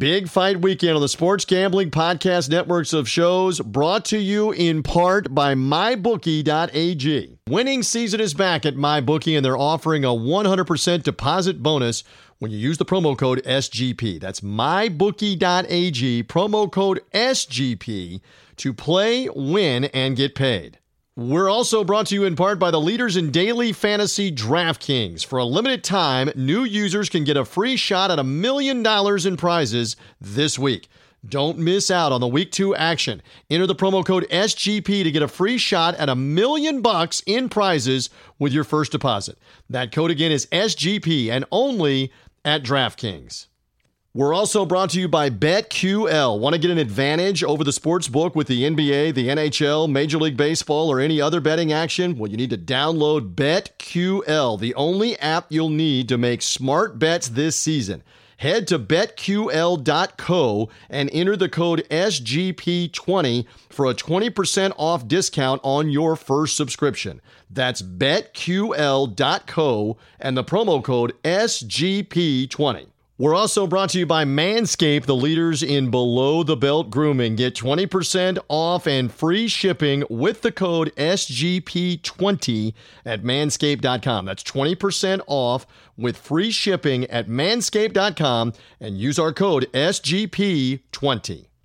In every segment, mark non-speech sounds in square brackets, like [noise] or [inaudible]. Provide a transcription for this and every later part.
Big fight weekend on the Sports Gambling Podcast networks of shows brought to you in part by MyBookie.ag. Winning season is back at MyBookie and they're offering a 100% deposit bonus when you use the promo code SGP. That's MyBookie.ag, promo code SGP to play, win, and get paid. We're also brought to you in part by the leaders in daily fantasy DraftKings. For a limited time, new users can get a free shot at a million dollars in prizes this week. Don't miss out on the week two action. Enter the promo code SGP to get a free shot at a million bucks in prizes with your first deposit. That code again is SGP and only at DraftKings. We're also brought to you by BetQL. Want to get an advantage over the sports book with the NBA, the NHL, Major League Baseball, or any other betting action? Well, you need to download BetQL, the only app you'll need to make smart bets this season. Head to betql.co and enter the code SGP20 for a 20% off discount on your first subscription. That's betql.co and the promo code SGP20. We're also brought to you by Manscaped, the leaders in below the belt grooming. Get 20% off and free shipping with the code SGP20 at manscaped.com. That's 20% off with free shipping at manscaped.com and use our code SGP20.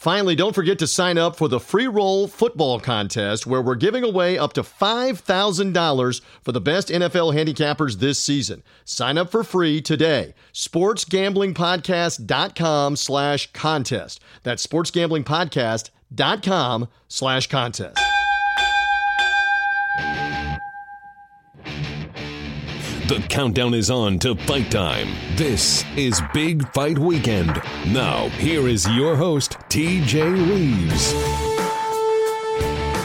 Finally, don't forget to sign up for the free roll football contest where we're giving away up to $5,000 for the best NFL handicappers this season. Sign up for free today. SportsGamblingPodcast.com slash contest. That's SportsGamblingPodcast.com slash contest. The countdown is on to fight time. This is Big Fight Weekend. Now, here is your host, TJ Reeves.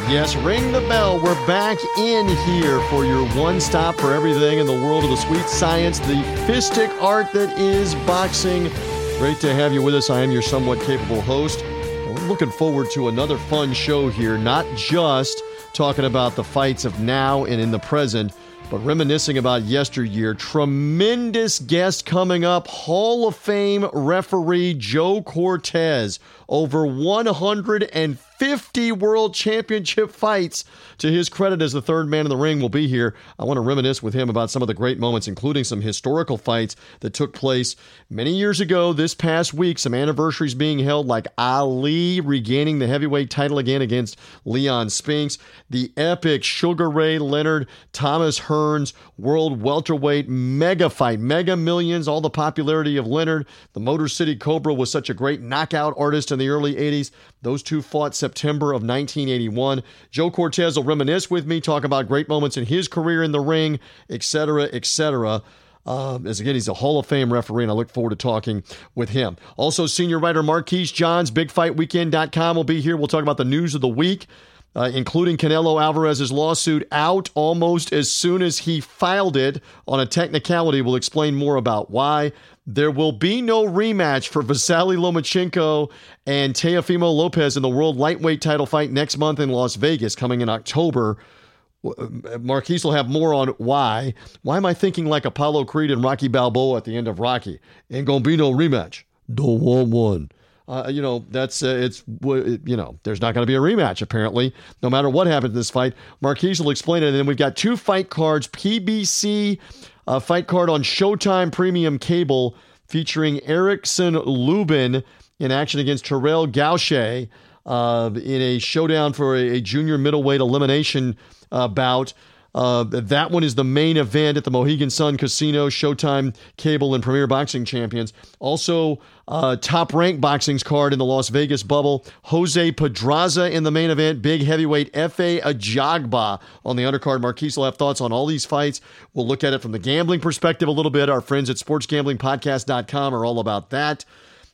Yes, ring the bell. We're back in here for your one stop for everything in the world of the sweet science, the fistic art that is boxing. Great to have you with us. I am your somewhat capable host. We're looking forward to another fun show here, not just talking about the fights of now and in the present but reminiscing about yesteryear, tremendous guest coming up Hall of Fame referee Joe Cortez. Over 150 50 world championship fights. To his credit as the third man in the ring will be here. I want to reminisce with him about some of the great moments, including some historical fights that took place many years ago this past week. Some anniversaries being held, like Ali regaining the heavyweight title again against Leon Spinks, the epic Sugar Ray Leonard, Thomas Hearns world welterweight mega fight, mega millions, all the popularity of Leonard. The Motor City Cobra was such a great knockout artist in the early 80s. Those two fought September of 1981. Joe Cortez will reminisce with me, talk about great moments in his career in the ring, etc., etc. Um, as again, he's a Hall of Fame referee, and I look forward to talking with him. Also, senior writer Marquise Johns, BigFightWeekend.com will be here. We'll talk about the news of the week. Uh, including Canelo Alvarez's lawsuit out almost as soon as he filed it on a technicality. We'll explain more about why. There will be no rematch for Vasily Lomachenko and Teofimo Lopez in the world lightweight title fight next month in Las Vegas, coming in October. Uh, Marquise will have more on why. Why am I thinking like Apollo Creed and Rocky Balboa at the end of Rocky? Ain't gonna be no rematch. Don't want one. Uh, you know, that's uh, it's you know, there's not going to be a rematch apparently. No matter what happens in this fight, Marquise will explain it. And then we've got two fight cards: PBC uh, fight card on Showtime Premium Cable featuring Erickson Lubin in action against Terrell Gausha uh, in a showdown for a, a junior middleweight elimination uh, bout. Uh, that one is the main event at the Mohegan Sun Casino, Showtime Cable, and Premier Boxing Champions. Also, uh, top ranked boxing's card in the Las Vegas bubble. Jose Pedraza in the main event. Big heavyweight Efe Ajagba on the undercard. Marquise will have thoughts on all these fights. We'll look at it from the gambling perspective a little bit. Our friends at sportsgamblingpodcast.com are all about that.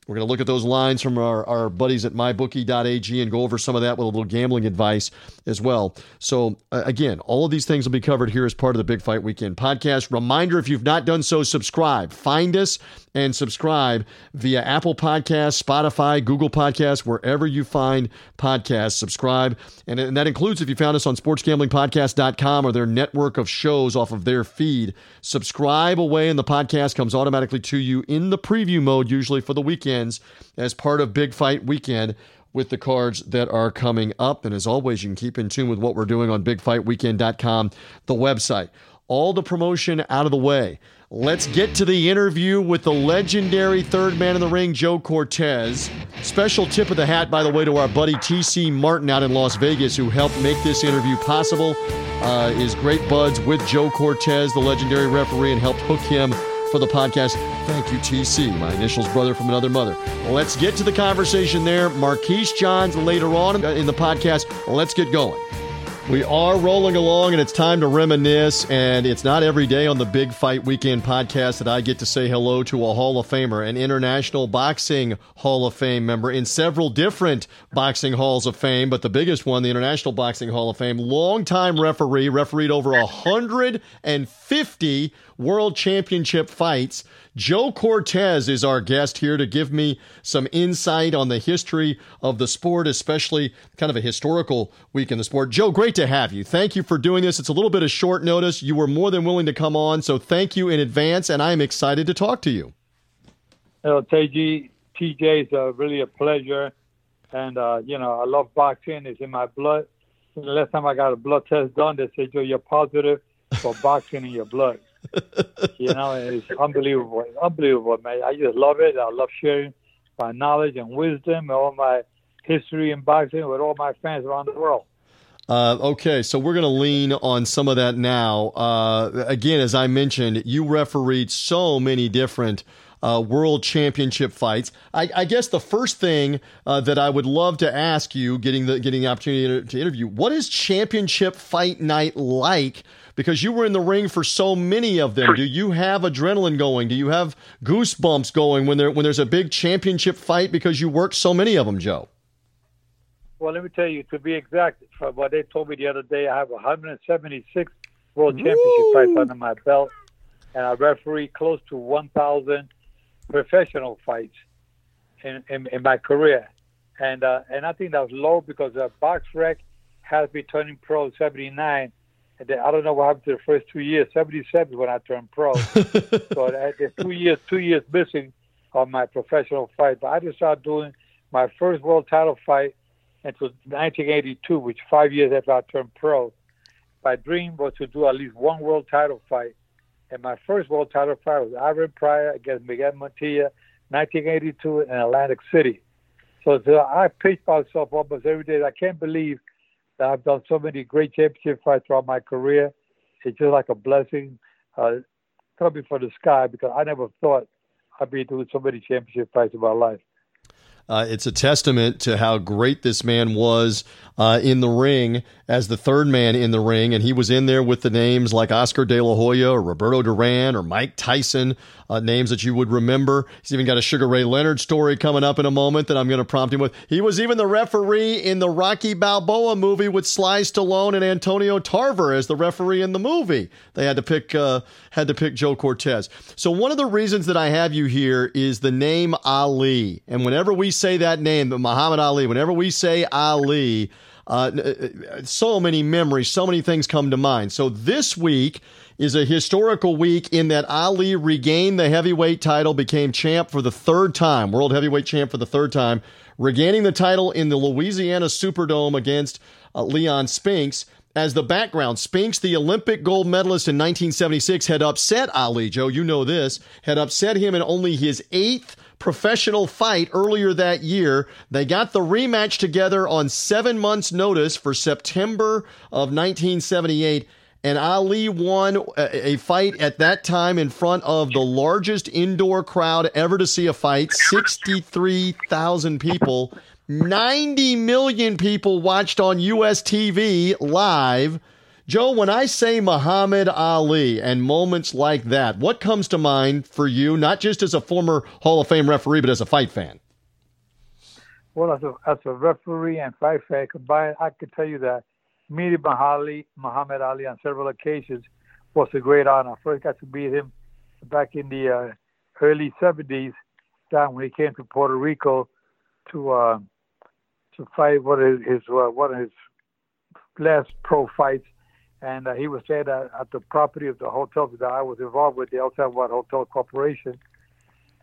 We're going to look at those lines from our, our buddies at mybookie.ag and go over some of that with a little gambling advice as well. So, uh, again, all of these things will be covered here as part of the Big Fight Weekend podcast. Reminder if you've not done so, subscribe. Find us and subscribe via Apple Podcasts, Spotify, Google Podcasts, wherever you find podcasts. Subscribe. And, and that includes if you found us on sportsgamblingpodcast.com or their network of shows off of their feed. Subscribe away, and the podcast comes automatically to you in the preview mode, usually for the weekends, as part of Big Fight Weekend with the cards that are coming up. And as always, you can keep in tune with what we're doing on bigfightweekend.com, the website. All the promotion out of the way. Let's get to the interview with the legendary third man in the ring, Joe Cortez. Special tip of the hat, by the way, to our buddy TC Martin out in Las Vegas, who helped make this interview possible. Uh, is great buds with Joe Cortez, the legendary referee, and helped hook him for the podcast. Thank you, TC, my initials brother from another mother. Let's get to the conversation there. Marquise Johns later on in the podcast. Let's get going. We are rolling along, and it's time to reminisce. And it's not every day on the Big Fight Weekend podcast that I get to say hello to a Hall of Famer, an International Boxing Hall of Fame member in several different boxing halls of fame, but the biggest one, the International Boxing Hall of Fame, longtime referee, refereed over 150 world championship fights. Joe Cortez is our guest here to give me some insight on the history of the sport, especially kind of a historical week in the sport. Joe, great to have you. Thank you for doing this. It's a little bit of short notice. You were more than willing to come on, so thank you in advance, and I am excited to talk to you. Well, TJ, TJ, is uh, really a pleasure. And, uh, you know, I love boxing. It's in my blood. The last time I got a blood test done, they said, Joe, you're positive for boxing in your blood you know, it's unbelievable. It's unbelievable, man. I just love it. I love sharing my knowledge and wisdom and all my history in boxing with all my fans around the world. Uh, okay, so we're going to lean on some of that now. Uh, again, as I mentioned, you refereed so many different uh, world championship fights. I, I, guess the first thing uh, that I would love to ask you, getting the getting the opportunity to, to interview, what is championship fight night like because you were in the ring for so many of them. Do you have adrenaline going? Do you have goosebumps going when there when there's a big championship fight because you worked so many of them, Joe? Well, let me tell you, to be exact, from what they told me the other day, I have 176 world championship Woo! fights under my belt, and I referee close to 1,000 professional fights in, in, in my career. And uh, and I think that was low because uh, BoxRec has been turning pro 79, I don't know what happened to the first two years. Seventy-seven when I turned pro, [laughs] so I had two years, two years missing on my professional fight. But I just started doing my first world title fight until 1982, which five years after I turned pro. My dream was to do at least one world title fight, and my first world title fight was Ivan Pryor against Miguel Montilla, 1982 in Atlantic City. So, so I pitch myself almost every day. I can't believe I've done so many great championship fights throughout my career. It's just like a blessing uh, coming from the sky because I never thought I'd be doing so many championship fights in my life. Uh, it's a testament to how great this man was uh, in the ring as the third man in the ring. And he was in there with the names like Oscar De La Hoya or Roberto Duran or Mike Tyson, uh, names that you would remember. He's even got a Sugar Ray Leonard story coming up in a moment that I'm going to prompt him with. He was even the referee in the Rocky Balboa movie with Sly Stallone and Antonio Tarver as the referee in the movie. They had to pick uh, had to pick Joe Cortez. So one of the reasons that I have you here is the name Ali. And whenever we say that name, but Muhammad Ali, whenever we say Ali, uh, uh, so many memories, so many things come to mind. So this week is a historical week in that Ali regained the heavyweight title, became champ for the third time, world heavyweight champ for the third time, regaining the title in the Louisiana Superdome against uh, Leon Spinks. As the background, Spinks, the Olympic gold medalist in 1976, had upset Ali. Joe, you know this, had upset him in only his eighth professional fight earlier that year. They got the rematch together on seven months' notice for September of 1978. And Ali won a, fight at that time in front of the largest indoor crowd ever to see a fight 63,000 people. 90 million people watched on US TV live. Joe, when I say Muhammad Ali and moments like that, what comes to mind for you, not just as a former Hall of Fame referee, but as a fight fan? Well, as a, as a referee and fight fan combined, I could tell you that meeting Muhammad Ali on several occasions was a great honor. First got to meet him back in the uh, early 70s, down when he came to Puerto Rico to uh, to fight one of his uh, one of his last pro fights, and uh, he was staying at, at the property of the hotel that I was involved with, the El Salvador Hotel Corporation,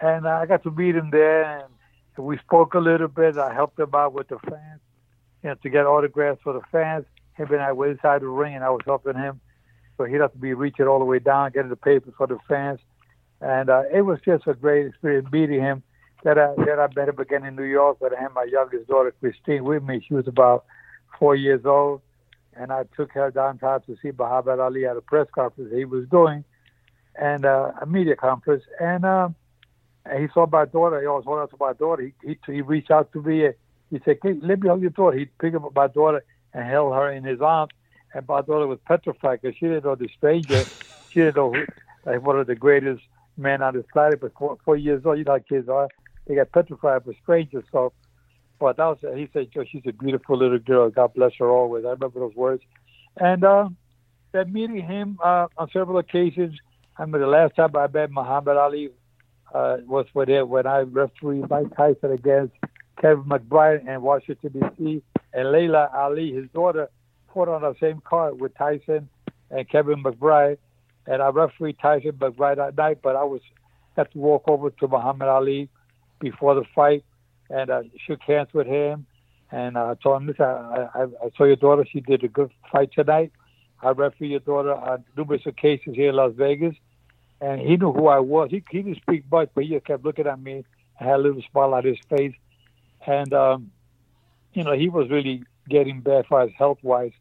and uh, I got to meet him there, and we spoke a little bit. I helped him out with the fans, you know, to get autographs for the fans. Him and I were inside the ring, and I was helping him, so he'd have to be reaching all the way down, getting the papers for the fans, and uh, it was just a great experience meeting him. That I that I met him again in New York, but I had my youngest daughter Christine with me. She was about four years old, and I took her downtown to see Muhammad Ali at a press conference he was doing, and uh, a media conference, and. Uh, he saw my daughter. He always wanted out to my daughter. He, he he reached out to me. He said, hey, "Let me hold your daughter." He picked up my daughter and held her in his arms. And my daughter was petrified because she didn't know the stranger. she didn't know who, like one of the greatest men on this planet. But four, four years old, you know how kids are. They get petrified with strangers. So, but that was he said, "Joe, she's a beautiful little girl. God bless her always." I remember those words. And uh, that meeting him uh, on several occasions. I remember the last time I met Muhammad Ali uh, was when, it, when I refereed Mike Tyson against Kevin McBride in Washington, D.C. And Laila Ali, his daughter, fought on the same card with Tyson and Kevin McBride. And I refereed Tyson McBride that night, but I was had to walk over to Muhammad Ali before the fight and uh, shook hands with him. And I uh, told him, listen, I, I, I saw your daughter. She did a good fight tonight. I refereed your daughter on numerous occasions here in Las Vegas and he knew who I was. He, he didn't speak much, but he kept looking at me. I had a little smile on his face, and um, you know he was really getting bad for his health wise.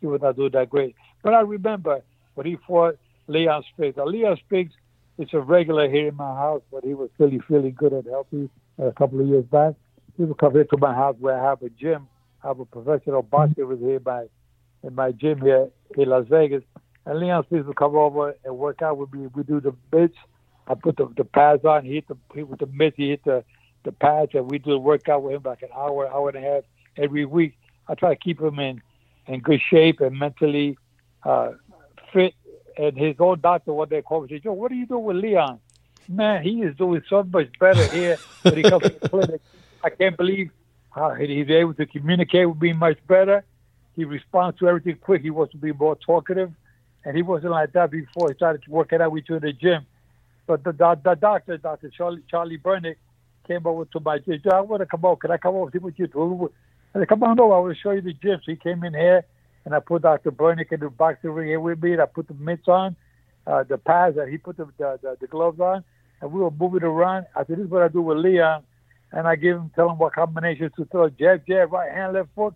He was not doing that great. But I remember when he fought Leon Spinks. Now, Leon Spinks is a regular here in my house, but he was really feeling good and healthy a couple of years back. Would come here to my house where I have a gym. I have a professional boxer with here by in my gym here in Las Vegas and Leon Spinks would come over and work out with me. We do the mitts. I put the, the pads on. He hit the he, with the mitts. He hit the the pads, and we do the workout with him like an hour, hour and a half every week. I try to keep him in in good shape and mentally uh, fit. And his own doctor one day called me said, "Joe, what are you doing with Leon? Man, he is doing so much better here when he comes to the clinic. I can't believe how he's able to communicate with me much better. He responds to everything quick. He wants to be more talkative." and he wasn't like that before he started working out with you in the gym. But the, the, the doctor, Dr. Charlie, Charlie Bernick, came over to my gym. I want to come over. Can I come over see what you do? I said, come on over. I want to show you the gym. So he came in here, and I put Dr. Bernick in the boxing ring here with me. And I put the mitts on, uh, the pads, that he put the, the, the, the gloves on, and we were moving around. I said, this is what I do with Leon. And I give him, tell him what combinations to throw, jab, jab, right hand, left foot.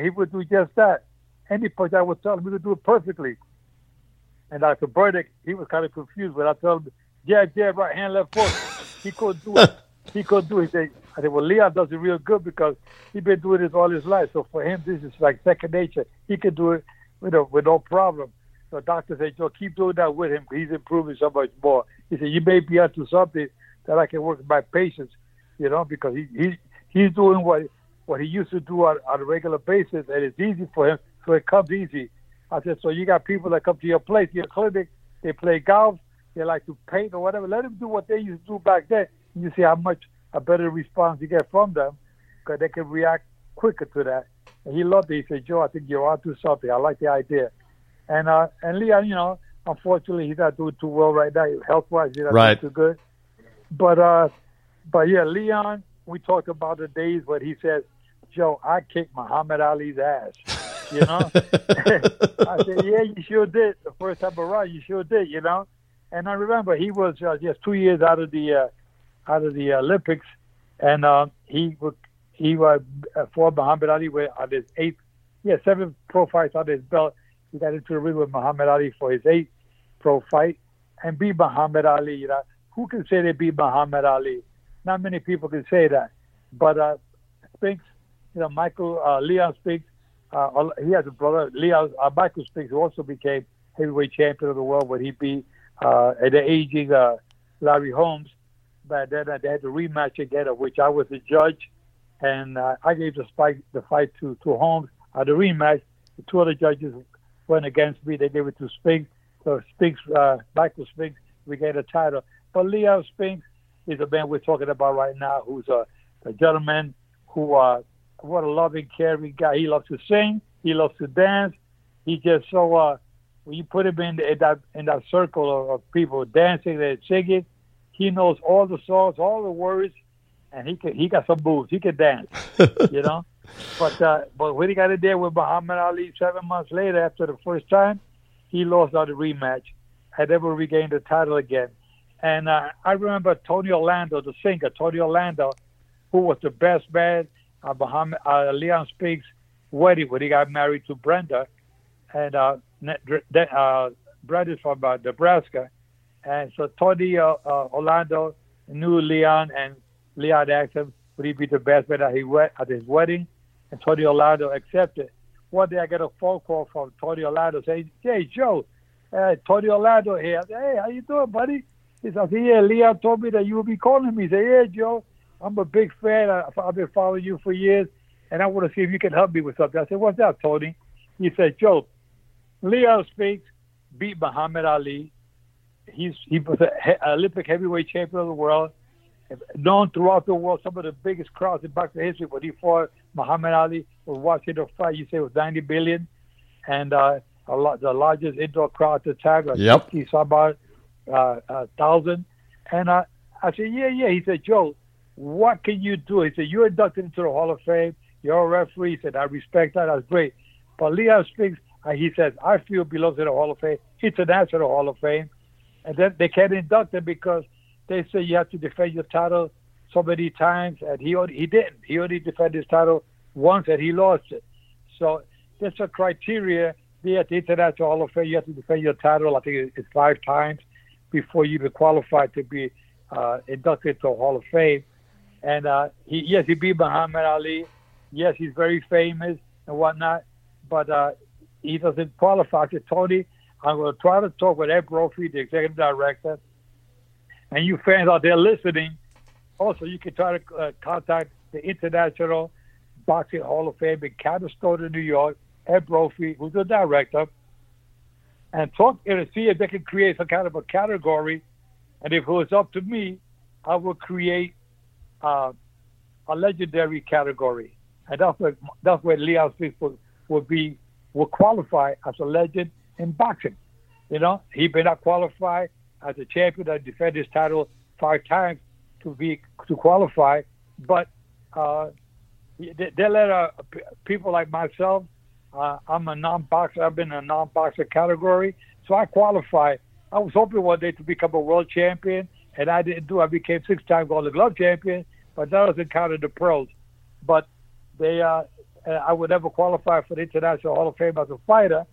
He would do just that. Any punch I would tell him, he would do it perfectly. And Dr. Bernick, he was kind of confused when I told him, jab, jab, right hand, left foot. He couldn't do it. [laughs] he couldn't do it. I said, well, Leon does it real good because he's been doing this all his life. So for him, this is like second nature. He can do it with, a, with no problem. So doctor said, Joe, keep doing that with him. He's improving so much more. He said, you may be onto something that I can work with my patients, you know, because he, he he's doing what what he used to do on, on a regular basis, and it's easy for him, so it comes easy. I said, so you got people that come to your place, your clinic, they play golf, they like to paint or whatever. Let them do what they used to do back then. And you see how much a better response you get from them because they can react quicker to that. And he loved it. He said, Joe, I think you're onto something. I like the idea. And uh, and Leon, you know, unfortunately, he's not doing too well right now. Health wise, he's not right. doing too good. But uh, but yeah, Leon, we talked about the days when he says, Joe, I kicked Muhammad Ali's ass. You know, [laughs] I said, yeah, you sure did. The first time around, you sure did. You know, and I remember he was uh, just two years out of the uh, out of the Olympics, and uh, he would he was uh, for Muhammad Ali with on his eighth, yeah, seven pro fights on his belt. He got into the ring with Muhammad Ali for his eighth pro fight, and beat Muhammad Ali. You know, who can say they beat Muhammad Ali? Not many people can say that, but uh, Spinks, you know, Michael uh, Leon Spinks uh, he has a brother, Leo uh, Michael Spinks, who also became heavyweight champion of the world when he beat uh, the aging uh, Larry Holmes. But then uh, they had the rematch again, of which I was the judge, and uh, I gave the fight the fight to to Holmes. At the rematch, the two other judges went against me. They gave it to Spinks. So Spinks, uh, Michael Spinks, we get a title. But Leo Spinks is a man we're talking about right now, who's a, a gentleman who, uh, what a loving, caring guy. He loves to sing. He loves to dance. He just so uh, when you put him in, in that in that circle of, of people dancing and singing, he knows all the songs, all the words, and he can he got some moves. He can dance, [laughs] you know. But uh, but when he got in there with Muhammad Ali seven months later after the first time, he lost on the rematch. Had never regained the title again. And uh, I remember Tony Orlando, the singer, Tony Orlando, who was the best man at Muhammad, uh, Leon Spinks' wedding when he got married to Brenda. And uh, uh, Brenda's from uh, Nebraska. And so Tony uh, uh, Orlando knew Leon, and Leon asked him, would he be the best man at his wedding? And Tony Orlando accepted. One day I get a phone call from Tony Orlando saying, hey, Joe, uh, Tony Orlando here. Hey, how you doing, buddy? He said, yeah, Leon told me that you would be calling me. He said, yeah, Joe, I'm a big fan. I, I've been following you for years, and I want to see if you can help me with something. I said, what's that, Tony? He said, Joe, Leon Spinks beat Muhammad Ali. He's he was an Olympic heavyweight champion of the world, known throughout the world. Some of the biggest crowds in boxing history. When he fought Muhammad Ali, was watching the fight. You say it was 90 billion, and uh, a lot the largest indoor crowd to tag, like yep. 50 about uh, uh, thousand. And uh, I said, yeah, yeah. He said, Joe, what can you do? He said, you're inducted into the Hall of Fame. You're a referee. He said, I respect that. That's great. But Leon Spinks, uh, he says, I feel belongs in the Hall of Fame, international Hall of Fame. And then they can't induct him because they say you have to defend your title so many times, and he he didn't. He only defended his title once, and he lost it. So that's a criteria. Be at the International Hall of Fame, you have to defend your title. I think it's five times before you even qualify to be uh, inducted to the Hall of Fame. And uh, he, yes, he beat Muhammad Ali. Yes, he's very famous and whatnot, but uh, he doesn't qualify. to Tony, I'm going to try to talk with Ed Brophy, the executive director, and you fans out there listening. Also, you can try to uh, contact the International Boxing Hall of Fame in Canastota, New York, Ed Brophy, who's the director, and talk and see if they can create some kind of a category. And if it was up to me, I would create uh, a legendary category, and that's where that's where Leon Spinks would, would be would qualify as a legend in boxing. You know, he may not qualify as a champion that defend his title five times to be to qualify, but uh, they, they let uh, people like myself. Uh, I'm a non-boxer. I've been in a non-boxer category, so I qualify. I was hoping one day to become a world champion, and I didn't do. I became six-time Golden Glove champion, but that doesn't count in the pros. But they, uh, I would never qualify for the International Hall of Fame as a fighter.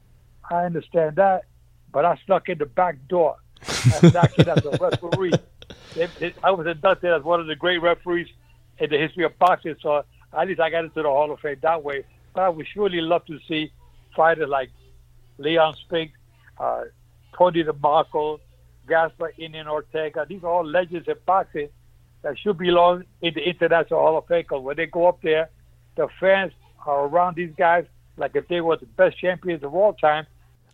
I understand that, but I snuck in the back door. As a referee. I was inducted as one of the great referees in the history of boxing, so at least I got into the Hall of Fame that way. But I would surely love to see fighters like Leon Spinks, uh, Tony DeMarco, Gaspar Indian Ortega. These are all legends in boxing that should belong in the International Hall of Fame. Because when they go up there, the fans are around these guys like if they were the best champions of all time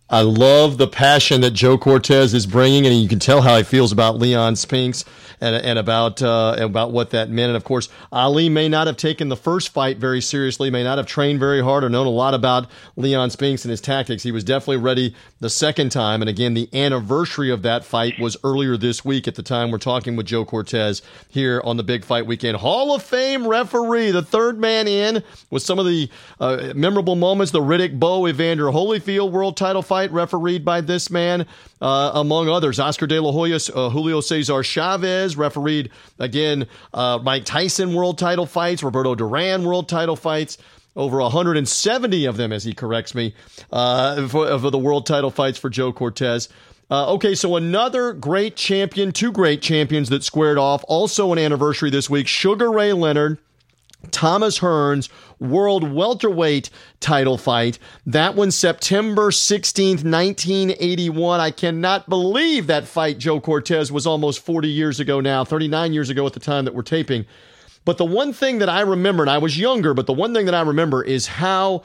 I love the passion that Joe Cortez is bringing, and you can tell how he feels about Leon Spinks and, and about uh, about what that meant. And of course, Ali may not have taken the first fight very seriously, may not have trained very hard or known a lot about Leon Spinks and his tactics. He was definitely ready the second time. And again, the anniversary of that fight was earlier this week. At the time we're talking with Joe Cortez here on the Big Fight Weekend, Hall of Fame referee, the third man in with some of the uh, memorable moments. The Riddick Bowe Evander Holyfield World Title fight fight refereed by this man, uh, among others. Oscar De La Hoya, uh, Julio Cesar Chavez refereed again. Uh, Mike Tyson world title fights, Roberto Duran world title fights. Over 170 of them, as he corrects me, uh, for, for the world title fights for Joe Cortez. Uh, okay, so another great champion, two great champions that squared off. Also an anniversary this week. Sugar Ray Leonard Thomas Hearns World Welterweight title fight. That one, September 16th, 1981. I cannot believe that fight, Joe Cortez, was almost 40 years ago now, 39 years ago at the time that we're taping. But the one thing that I remember, and I was younger, but the one thing that I remember is how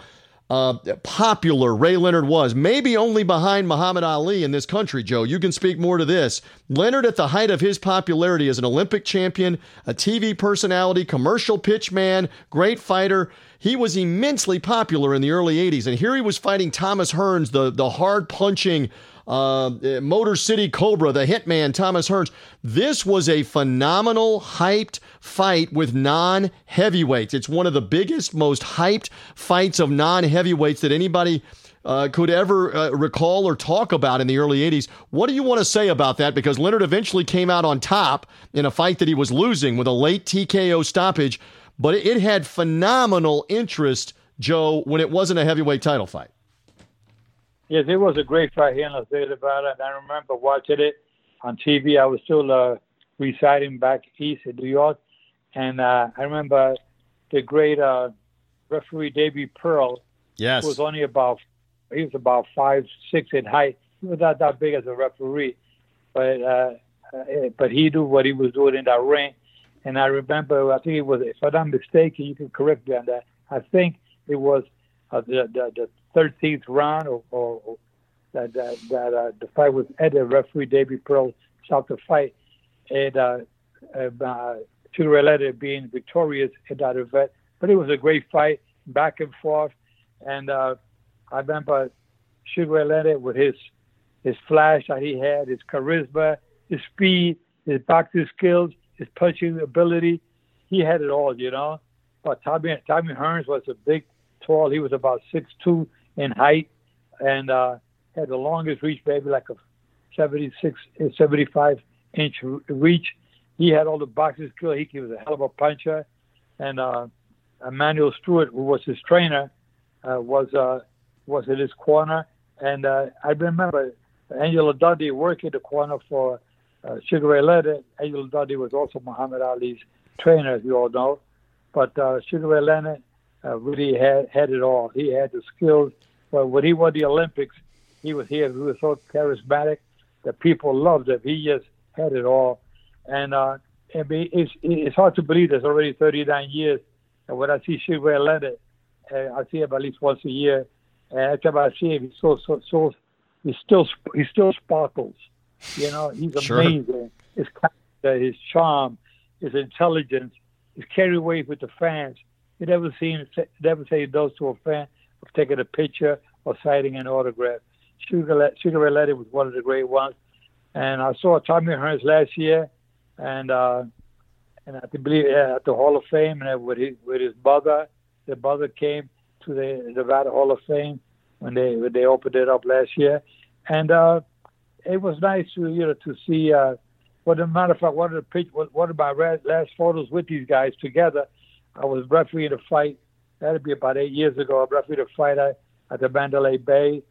uh, popular Ray Leonard was, maybe only behind Muhammad Ali in this country, Joe. You can speak more to this. Leonard, at the height of his popularity as an Olympic champion, a TV personality, commercial pitch man, great fighter, he was immensely popular in the early 80s. And here he was fighting Thomas Hearns, the, the hard punching uh, Motor City Cobra, the hitman Thomas Hearns. This was a phenomenal, hyped fight with non heavyweights. It's one of the biggest, most hyped fights of non heavyweights that anybody. Uh, could ever uh, recall or talk about in the early 80s. What do you want to say about that? Because Leonard eventually came out on top in a fight that he was losing with a late TKO stoppage, but it had phenomenal interest, Joe, when it wasn't a heavyweight title fight. Yes, it was a great fight here in Las Vegas, Nevada. And I remember watching it on TV. I was still uh, residing back east in New York. And uh, I remember the great uh, referee Davey Pearl. Yes. was only about, he was about five, six in height. He was not that big as a referee. But, uh, uh, but he knew what he was doing in that ring. And I remember, I think it was, if I'm not mistaken, you can correct me on that. I think it was uh, the, the, the 13th round, or, or, that that, that uh, the fight was ended. Referee David Pearl stopped the fight, and uh, uh, Sugar being victorious in that event. But it was a great fight, back and forth, and uh, I remember Leonard with his his flash that he had, his charisma, his speed, his boxing skills, his punching ability. He had it all, you know. But Tommy Tommy Hearns was a big, tall. He was about six two, in height and uh, had the longest reach, maybe like a 76, 75 inch reach. He had all the boxing skill. He was a hell of a puncher. And uh, Emanuel Steward, who was his trainer, uh, was uh, was in his corner. And uh, I remember Angelo Dundee working the corner for uh, Sugar Ray Leonard. Angelo Dundee was also Muhammad Ali's trainer, as you all know. But uh, Sugar Ray Leonard uh, really had, had it all. He had the skills but when he won the Olympics, he was here. He was so charismatic that people loved him. He just had it all. And uh, I mean, it's, it's hard to believe there's already 39 years. And when I see Sugar Leonard, uh, I see him at least once a year. And every time I see him, he's so, so, so, he still, he still sparkles. You know, he's amazing. Sure. His character, his charm, his intelligence, his carry away with the fans. You never seen, never say those to a fan of taking a picture or signing an autograph. Sugar, Sugar Ray Leonard was one of the great ones. And I saw Tommy Hearns last year, and uh, and I believe yeah, at the Hall of Fame, and with his with his mother, the mother came to the Nevada Hall of Fame when they when they opened it up last year, and uh, it was nice to you know to see. Uh, well, as a matter of fact, one of the one of my last photos with these guys together, I was refereeing a fight that'd be about eight years ago. I refereed a fight at, the Mandalay Bay,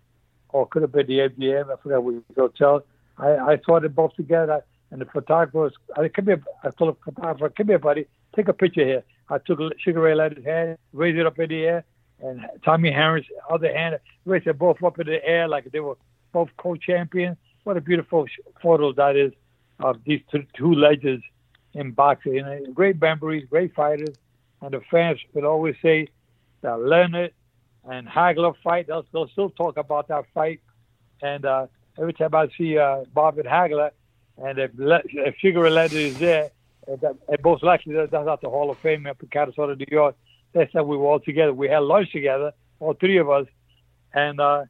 or could have been the MGM. I forgot which hotel. I, I saw them both together, and the photographer was, I come here, I told the photographer, come here, buddy, take a picture here. I took Sugar Ray Leonard's hand, raised it up in the air, and Tommy Hearns' other hand, raised it both up in the air like they were both co-champions. What a beautiful photo that is of these two, two legends in boxing. And great memories, great fighters, and the fans would always say, the Leonard and Hagler fight. They'll, they'll still talk about that fight. And uh, every time I see uh, Bob and Hagler, and if, if Sugar Leonard is there, and, most likely that's at the Hall of Fame up in Canastota, New York. That's how we were all together. We had lunch together, all three of us, and uh,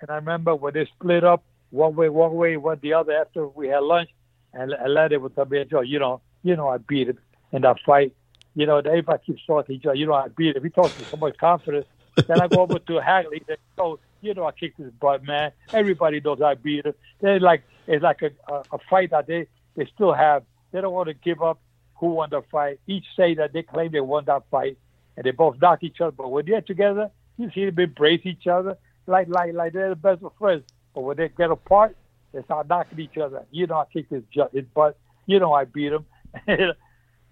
and I remember when they split up, one way, one way, one the other. After we had lunch, and, and Leonard would tell me, "Joe, you know, you know, I beat him in that fight." You know, everybody keeps talking. You know, I beat him. He talks with so much confidence. then I go over to Hagler. He said, "Oh, you know, I kicked his butt, man. Everybody knows I beat him." They like it's like a, a, a fight that they they still have. They don't want to give up who won the fight. Each say that they claim they won that fight, and they both knock each other. But when they're together, you see them embrace each other like like like they're the best of friends. But when they get apart, they start knocking each other. You know, I kicked his, his butt. You know, I beat him. [laughs]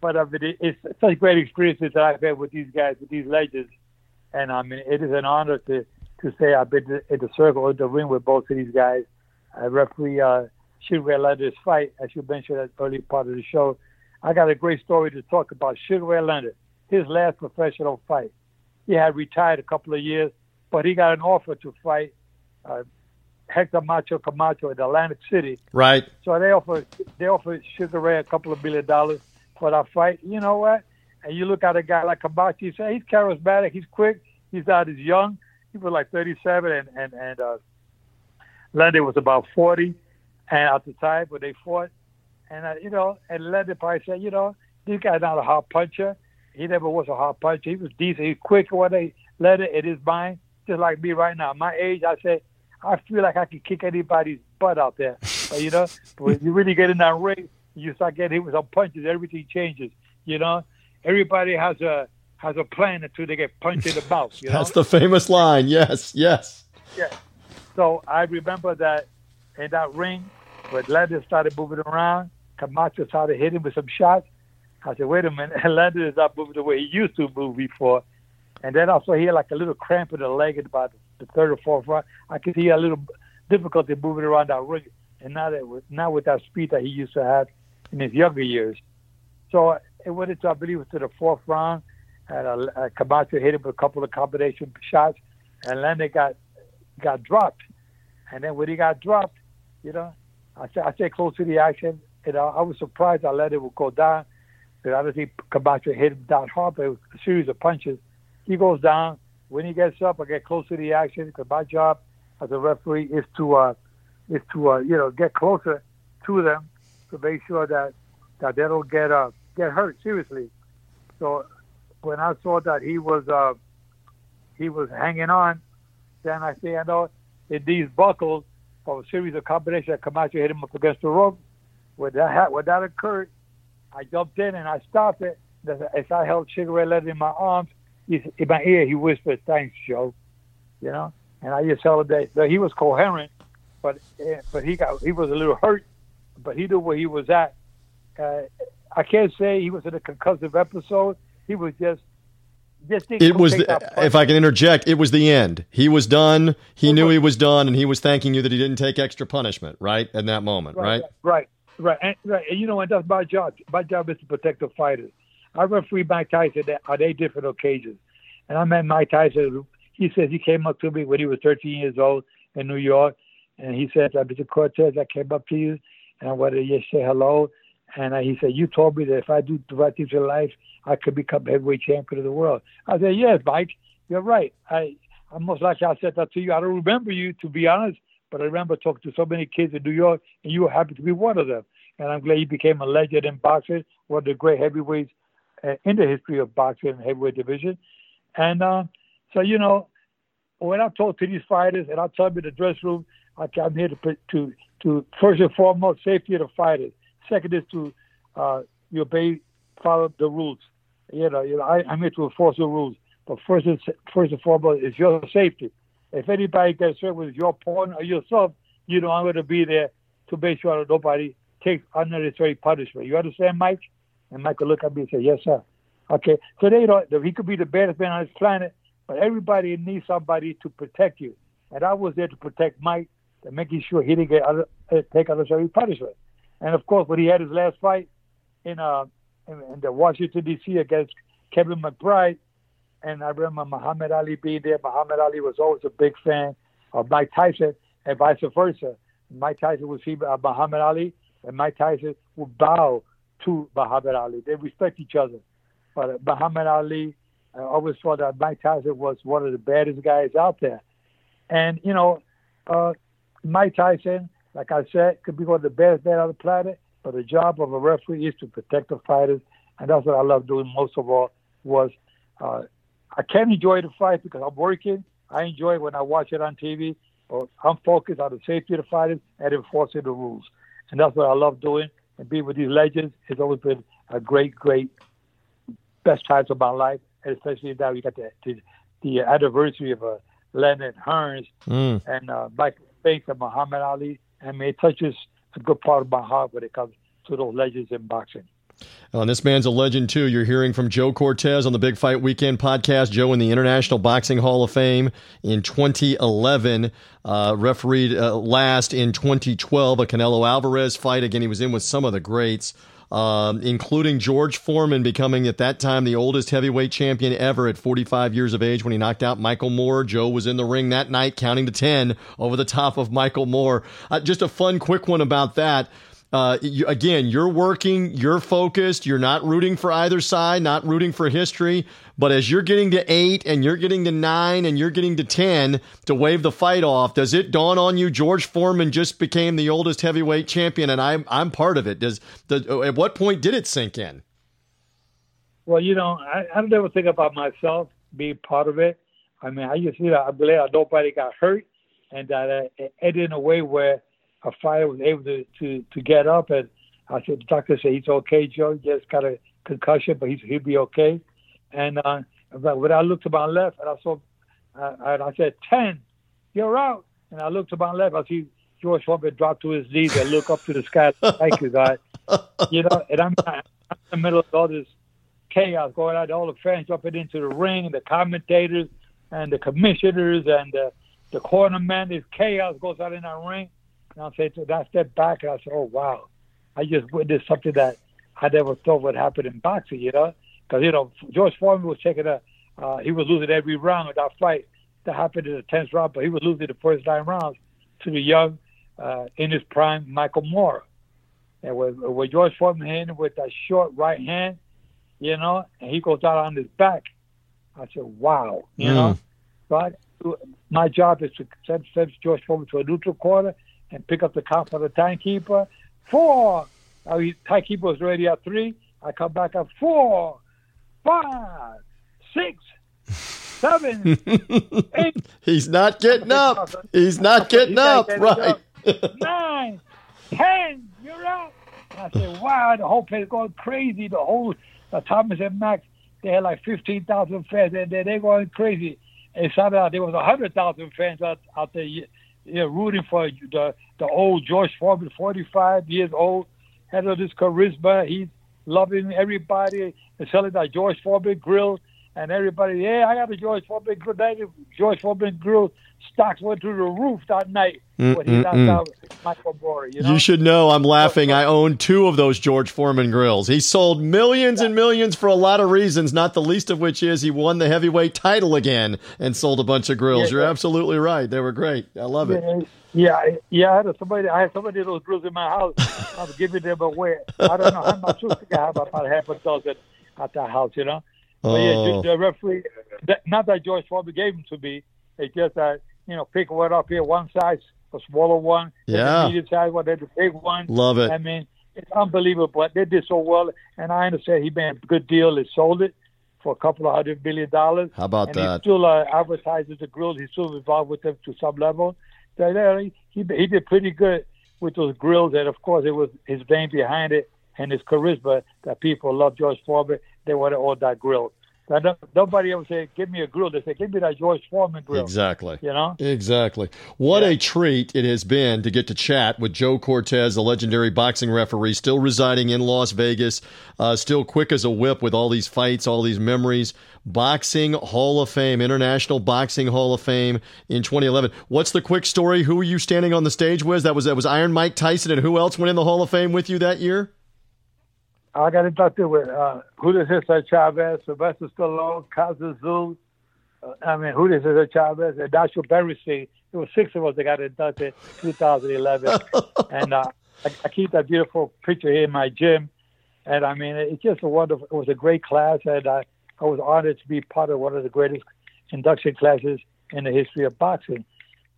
but I mean, it's such great experiences that I've had with these guys, with these legends, and I mean, it is an honor to to say I've been in the circle, in the ring with both of these guys. I referee uh, Sugar Leonard's fight, as you mentioned at the early part of the show. I got a great story to talk about. Sugar Ray Leonard, his last professional fight. He had retired a couple of years, but he got an offer to fight uh, Hector Macho Camacho in Atlantic City. Right. So they offered they offered Sugar Ray a couple of million dollars for that fight. You know what? And you look at a guy like Camacho, you say he's charismatic, he's quick, he's not as young. He was like 37, and and and uh, Leonard was about 40, and at the time when they fought, and uh, you know, and Leonard probably said, you know, this guy's not a hard puncher. He never was a hard puncher. He was decent. He's quick when they let it in his mind, just like me right now. My age, I say, I feel like I can kick anybody's butt out there. But you know, when you really get in that ring, you start getting hit with some punches. Everything changes. You know, everybody has a has a plan until they get punched in the mouth. [laughs] You know? That's the famous line. Yes, yes. Yeah. So I remember that in that ring, when Leonard started moving around, Camacho started hitting with some shots. I said, wait a minute, [laughs] Leonard is not moving the way he used to move before. And then also he had like a little cramp in the leg at about the third or fourth round. I could see a little difficulty moving around that ring, and now that with, now with that speed that he used to have in his younger years. So it went into I believe to the fourth round, and uh, uh, Camacho hit him with a couple of combination shots, and Leonard got got dropped. And then when he got dropped, you know, I said I stayed close to the action, and I, I was surprised I let it go down. But I don't think Camacho hit him that hard, but it was a series of punches. He goes down. When he gets up, I get close to the action because my job as a referee is to uh, is to uh, you know get closer to them to make sure that that they don't get uh, get hurt seriously. So when I saw that he was uh, he was hanging on, then I say I know in these buckles of a series of combinations, that Camacho hit him up against the rope. When that ha- when that occurred, I jumped in and I stopped it. As I held Sugar Ray in my arms, he, in my ear, he whispered, "Thanks, Joe," you know. And I just held that, that he was coherent, but uh, but he got he was a little hurt, but he knew where he was at. Uh, I can't say he was in a concussive episode. He was just just it was the, if I can interject, it was the end. He was done. He knew he was done, and he was thanking you that he didn't take extra punishment. Right in that moment, right? Right, right, right. And, right. and you know, and that's my job. My job is to protect the fighters. I referee Mike Tyson on eight different occasions, and I met Mike Tyson. He says he came up to me when he was 13 years old in New York, and he said, "Mr. Cortez, I came up to you, and I wanted to just say hello." And he said, "You told me that if I do the right things in life, I could become heavyweight champion of the world." I said, "Yes, Mike, you're right. I, I'm most likely I said that to you. I don't remember you, to be honest, but I remember talking to so many kids in New York, and you were happy to be one of them. And I'm glad you became a legend in boxing, one of the great heavyweights uh, in the history of boxing and heavyweight division. And uh, so, you know, when I talk to these fighters, and I tell them in the dress room, I'm here to to to first and foremost safety of the fighters. Second is to uh, you obey, follow the rules. You know, you know, I, I'm here to enforce the rules. But first, and, first and foremost is your safety. If anybody gets hurt with your pawn or yourself, you know I'm going to be there to make sure that nobody takes unnecessary punishment. You understand, Mike? And Mike will look at me and say, "Yes, sir." Okay, so they. He could be the baddest man on this planet, but everybody needs somebody to protect you. And I was there to protect Mike, to making sure he didn't get other, uh, take unnecessary punishment. And of course, when he had his last fight in uh in, in the Washington D.C. against Kevin McBride, and I remember Muhammad Ali being there. Muhammad Ali was always a big fan of Mike Tyson, and vice versa. Mike Tyson would see uh, Muhammad Ali, and Mike Tyson would bow to Muhammad Ali. They respect each other. But uh, Muhammad Ali, I always thought that Mike Tyson was one of the baddest guys out there. And, you know, uh, Mike Tyson, like I said, could be one of the best men on the planet, but the job of a referee is to protect the fighters. And that's what I love doing most of all was uh, I can't enjoy the fight because I'm working. I enjoy it when I watch it on TV. Or I'm focused on the safety of the fighters and enforcing the rules. And that's what I love doing. And being with these legends has always been a great, great, best times of my life. And especially now we got the, the, the anniversary of uh, Leonard Hearns mm. and uh, Michael Spinks of Muhammad Ali. and it touches a good part of my heart when it comes to those legends in boxing. Uh, this man's a legend too. You're hearing from Joe Cortez on the Big Fight Weekend podcast. Joe in the International Boxing Hall of Fame in 2011, uh, refereed uh, last in 2012 a Canelo Alvarez fight. Again, he was in with some of the greats. Um, including George Foreman becoming at that time the oldest heavyweight champion ever at 45 years of age when he knocked out Michael Moorer. Joe was in the ring that night counting to 10 over the top of Michael Moorer. Uh, just a fun, quick one about that. Uh, you, again, you're working, you're focused, you're not rooting for either side, not rooting for history. But as you're getting to eight and you're getting to nine and you're getting to 10 to wave the fight off, does it dawn on you George Foreman just became the oldest heavyweight champion and I'm, I'm part of it? Does, the, at what point did it sink in? Well, you know, I, I don't ever think about myself being part of it. I mean, I just, you know, I believe nobody got hurt and that uh, it ended in a way where a fighter was able to, to, to get up. And I said, the doctor said, he's okay, Joe. He just got a concussion, but he's, he'll be okay. And uh, but when I looked to my left, and I saw, uh, and I said, 10, you're out. And I looked to my left, I see George Foreman drop to his knees and look up to the sky. [laughs] Thank you, God. You know, and I'm, I'm in the middle of all this chaos going on. All the fans jumping into the ring, and the commentators, and the commissioners, and the, the cornerman. This chaos goes on in that ring. And I said, so I stepped back and I said, oh, wow. I just witnessed something that I never thought would happen in boxing, you know? Because, you know, George Foreman was taking a, uh, he was losing every round of that fight that happened in the 10th round, but he was losing the first nine rounds to the young, uh, in his prime, Michael Moorer. And when, when George Foreman hit him with that short right hand, you know, and he goes out on his back, I said, wow, you mm. know? So I, my job is to send, send George Foreman to a neutral corner and pick up the count for the timekeeper. Four. Now, the timekeeper was ready at three. I come back at four, five, six, seven, [laughs] eight. He's not getting up. He's not [laughs] getting up. Right. Nine, ten. You're out. And I said, wow, the whole place going crazy. The whole uh, Thomas and Mack, they had like 15,000 fans, and they're, going crazy. And somehow there was 100,000 fans out, out there know, rooting for the the old George Foreman, 45 years old, had all this charisma. He's loving everybody and selling that George Foreman grill. And everybody, yeah, I got a George Foreman grill. That George Foreman grill stocks went through the roof that night mm, when he knocked mm, out Michael Moorer. You, know? you should know I'm laughing. I own two of those George Foreman grills. He sold millions and millions for a lot of reasons, not the least of which is he won the heavyweight title again and sold a bunch of grills. Yeah, You're yeah. absolutely right. They were great. I love it. Yeah, yeah. I had somebody. I had somebody of those grills in my house. [laughs] I was giving them away. I don't know how much. I have about half a dozen at that house. You know. Oh. But yeah, oh. the referee. Not that George Foreman gave them to me. It's just that you know, pick one up here, one size, a smaller one, yeah, medium size one, then the big one. Love it. I mean, it's unbelievable. But they did so well, and I understand he made a good deal. He sold it for a couple of hundred million dollars. How about and that? He still uh, advertises the grill. He's still involved with them to some level. So he he did pretty good with those grills, and of course, it was his name behind it and his charisma that people love George Foreman. They want to all that grill nobody ever say, "Give me a grill." They say, "Give me that George Foreman grill." Exactly. You know. Exactly. What yeah. a treat it has been to get to chat with Joe Cortez, the legendary boxing referee, still residing in Las Vegas, uh, still quick as a whip with all these fights, all these memories. Boxing Hall of Fame, International Boxing Hall of Fame in 2011. What's the quick story? Who were you standing on the stage with? That was that was Iron Mike Tyson, and who else went in the Hall of Fame with you that year? I got inducted with uh, Julio Cesar Chavez, Sylvester Stallone, Kazu uh, I mean, Julio Cesar Chavez, and Nacho Beristain. There were six of us that got inducted in 2011. [laughs] and uh, I, I, keep that beautiful picture here in my gym. And I mean, it's just a wonderful, it was a great class. And I, I was honored to be part of one of the greatest induction classes in the history of boxing.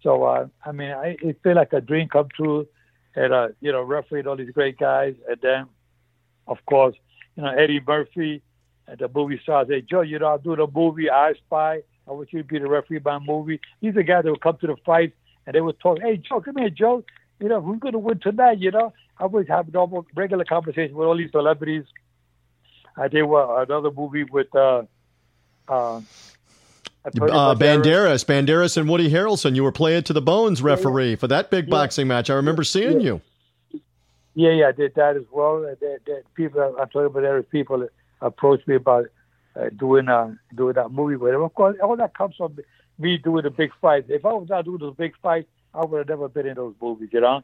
So, uh, I mean, I, it felt like a dream come true. And, uh, you know, refereed all these great guys. And then of course, you know, Eddie Murphy, at the movie stars say, Joe, you know, I'll do the movie I Spy. I want you to be the referee by movie. These are guys that would come to the fight and they would talk, hey, Joe, come here, Joe. You know, who's going to win tonight, you know? I would have normal, regular conversation with all these celebrities. I did well, another movie with uh, uh, uh, Banderas, Banderas and Woody Harrelson. You were playing to the bones referee yeah. for that big yeah. boxing match. I remember seeing yeah. you. Yeah, yeah, I did that as well. There, there, people, I'm talking about there people approached me about uh, doing a, doing that movie with him. Of course, all that comes from me doing the big fight. If I was not doing those big fights, I would have never been in those movies, you know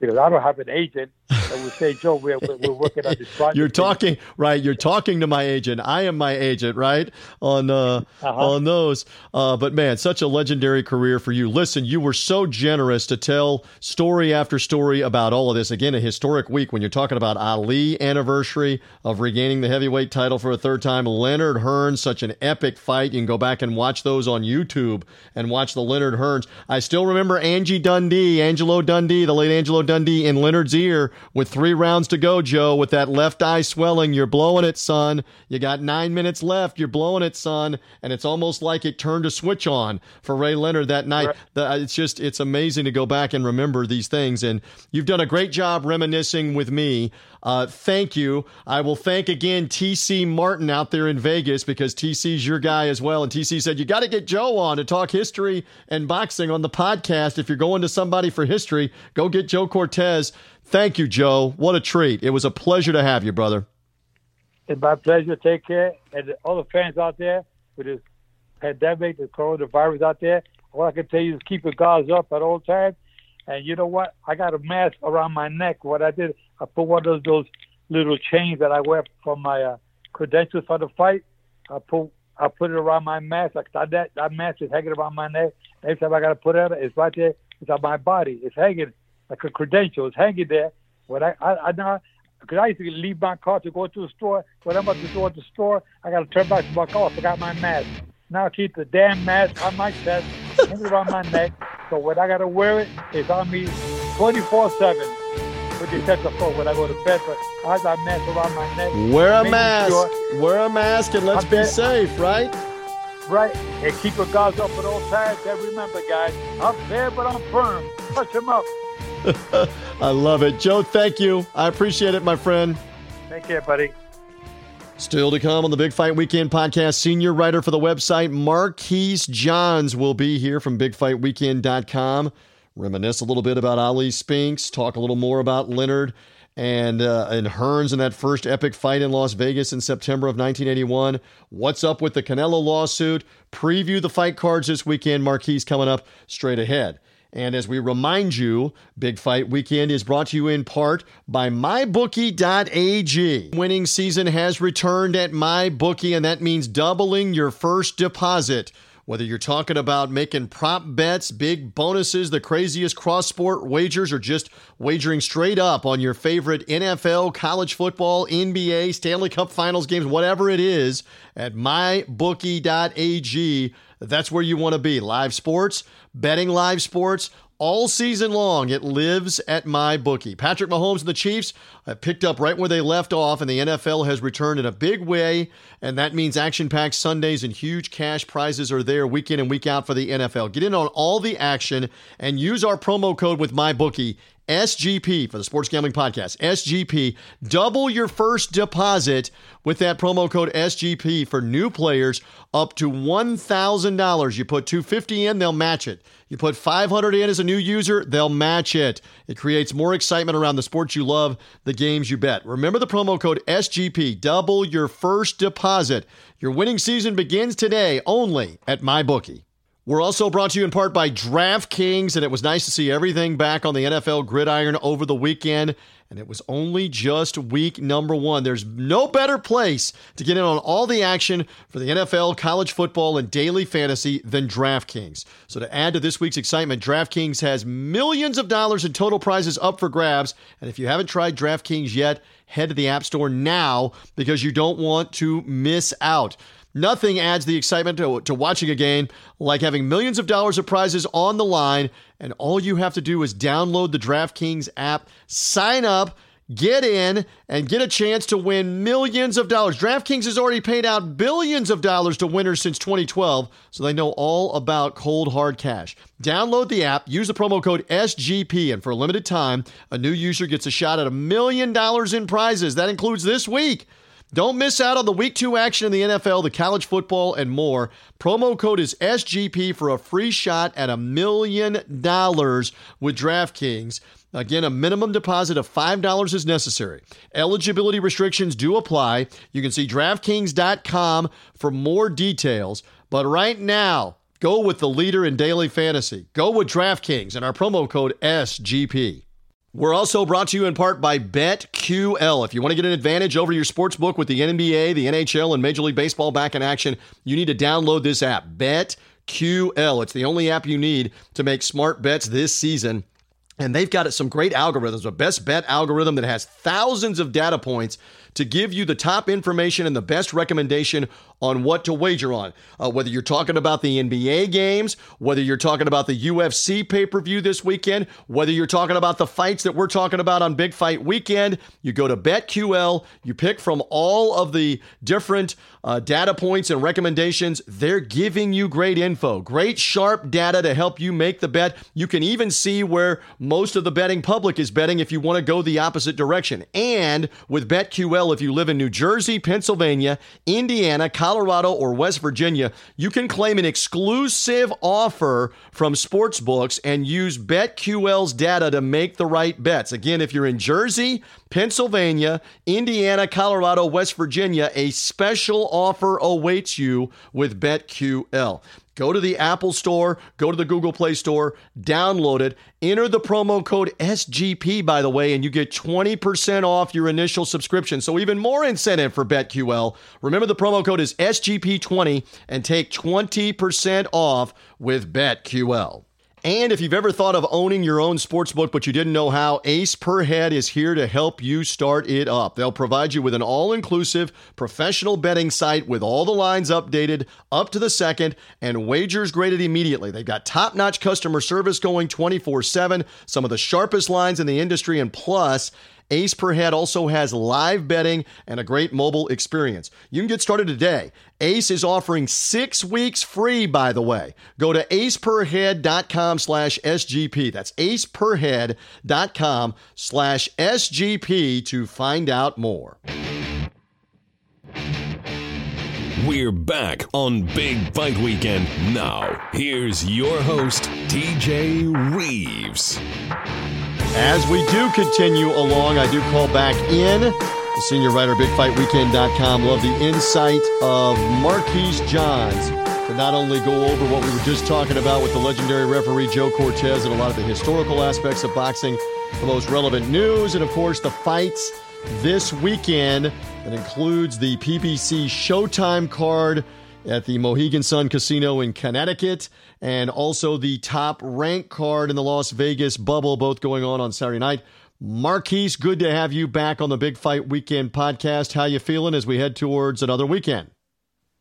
because I don't have an agent that would say, Joe, we're, we're working on this [laughs] project. You're talking, right? You're talking to my agent. I am my agent, right? On uh, uh-huh. on those. Uh, but man, such a legendary career for you. Listen, you were so generous to tell story after story about all of this. Again, a historic week when you're talking about Ali anniversary of regaining the heavyweight title for a third time. Leonard Hearns, such an epic fight. You can go back and watch those on YouTube and watch the Leonard Hearns. I still remember Angie Dundee, Angelo Dundee, the late Angelo Dundee in Leonard's ear with three rounds to go, Joe, with that left eye swelling. You're blowing it, son. You got nine minutes left. You're blowing it, son. And it's almost like it turned a switch on for Ray Leonard that night. Right. The, uh, it's just, it's amazing to go back and remember these things. And you've done a great job reminiscing with me. Uh, thank you. I will thank again TC Martin out there in Vegas because TC's your guy as well. And TC said, You got to get Joe on to talk history and boxing on the podcast. If you're going to somebody for history, go get Joe Cortez. Thank you, Joe. What a treat. It was a pleasure to have you, brother. It's my pleasure. Take care. And all the fans out there with this pandemic, the coronavirus out there, all I can tell you is keep your guards up at all times. And you know what? I got a mask around my neck. What I did, I put one of those, little chains that I wear for my uh, credentials for the fight. I put I put it around my mask. Like that that mask is hanging around my neck. Every time I got to put it, on, it's right there. It's on my body. It's hanging like a credential. It's hanging there. When I I, I now because I used to leave my car to go to the store. When I'm about to go to the store, I got to turn back to my car. I forgot my mask. Now I keep the damn mask on my chest, hanging around my neck. So when I got to wear it, it's on me 24 7 with the touch of phone when I go to bed. But I have mask around my neck. Wear a mask. Sure Wear a mask and let's I'm be dead. safe, right? Right. And keep your guards up at all times. And remember, guys, I'm fair, but I'm firm. Touch them up. [laughs] I love it. Joe, thank you. I appreciate it, my friend. Take care, buddy. Still to come on the Big Fight Weekend podcast, senior writer for the website, Marquise Johns, will be here from BigFightWeekend.com reminisce a little bit about Ali Spinks, talk a little more about Leonard and uh, and Hearns in that first epic fight in Las Vegas in September of 1981. What's up with the Canelo lawsuit? Preview the fight cards this weekend. Marquise coming up straight ahead. And as we remind you, Big Fight Weekend is brought to you in part by MyBookie.ag. Winning season has returned at MyBookie, and that means doubling your first deposit. Whether you're talking about making prop bets, big bonuses, the craziest cross sport wagers, or just wagering straight up on your favorite NFL, college football, NBA, Stanley Cup finals games, whatever it is, at mybookie.ag, that's where you want to be. Live sports, betting live sports, all season long. It lives at my bookie. Patrick Mahomes and the Chiefs have picked up right where they left off, and the NFL has returned in a big way. And that means action packed Sundays and huge cash prizes are there week in and week out for the NFL. Get in on all the action and use our promo code with my bookie. SGP for the Sports Gambling Podcast. SGP, double your first deposit with that promo code SGP for new players up to $1,000. You put 250 in, they'll match it. You put 500 in as a new user, they'll match it. It creates more excitement around the sports you love, the games you bet. Remember the promo code SGP, double your first deposit. Your winning season begins today only at MyBookie. We're also brought to you in part by DraftKings, and it was nice to see everything back on the NFL gridiron over the weekend. And it was only just week number one. There's no better place to get in on all the action for the NFL, college football, and daily fantasy than DraftKings. So, to add to this week's excitement, DraftKings has millions of dollars in total prizes up for grabs. And if you haven't tried DraftKings yet, head to the App Store now because you don't want to miss out. Nothing adds the excitement to, to watching a game like having millions of dollars of prizes on the line, and all you have to do is download the DraftKings app, sign up, get in, and get a chance to win millions of dollars. DraftKings has already paid out billions of dollars to winners since 2012, so they know all about cold hard cash. Download the app, use the promo code SGP, and for a limited time, a new user gets a shot at a million dollars in prizes. That includes this week. Don't miss out on the week two action in the NFL, the college football, and more. Promo code is SGP for a free shot at a million dollars with DraftKings. Again, a minimum deposit of $5 is necessary. Eligibility restrictions do apply. You can see DraftKings.com for more details. But right now, go with the leader in daily fantasy. Go with DraftKings and our promo code SGP. We're also brought to you in part by BetQL. If you want to get an advantage over your sports book with the NBA, the NHL, and Major League Baseball back in action, you need to download this app, BetQL. It's the only app you need to make smart bets this season. And they've got some great algorithms, a best bet algorithm that has thousands of data points to give you the top information and the best recommendation on what to wager on. Uh, whether you're talking about the NBA games, whether you're talking about the UFC pay per view this weekend, whether you're talking about the fights that we're talking about on Big Fight Weekend, you go to BetQL, you pick from all of the different uh, data points and recommendations. They're giving you great info, great sharp data to help you make the bet. You can even see where most of the betting public is betting if you want to go the opposite direction. And with BetQL, if you live in New Jersey, Pennsylvania, Indiana, Colorado, Colorado, or West Virginia, you can claim an exclusive offer from sportsbooks and use BetQL's data to make the right bets. Again, if you're in Jersey, Pennsylvania, Indiana, Colorado, West Virginia, a special offer awaits you with BetQL. Go to the Apple Store, go to the Google Play Store, download it, enter the promo code SGP, by the way, and you get 20% off your initial subscription. So, even more incentive for BetQL. Remember, the promo code is SGP20 and take 20% off with BetQL. And if you've ever thought of owning your own sportsbook but you didn't know how, Ace Per Head is here to help you start it up. They'll provide you with an all inclusive professional betting site with all the lines updated up to the second and wagers graded immediately. They've got top notch customer service going 24 7, some of the sharpest lines in the industry, and plus, Ace Per Head also has live betting and a great mobile experience. You can get started today. Ace is offering six weeks free, by the way. Go to aceperhead.com slash SGP. That's aceperhead.com slash SGP to find out more. We're back on Big Fight Weekend. Now, here's your host, TJ Reeves. As we do continue along, I do call back in the senior writer, BigFightWeekend.com. Love the insight of Marquise Johns to not only go over what we were just talking about with the legendary referee Joe Cortez and a lot of the historical aspects of boxing, the most relevant news, and of course the fights this weekend that includes the PBC Showtime card at the Mohegan Sun Casino in Connecticut, and also the top rank card in the Las Vegas bubble, both going on on Saturday night. Marquise, good to have you back on the Big Fight Weekend podcast. How you feeling as we head towards another weekend?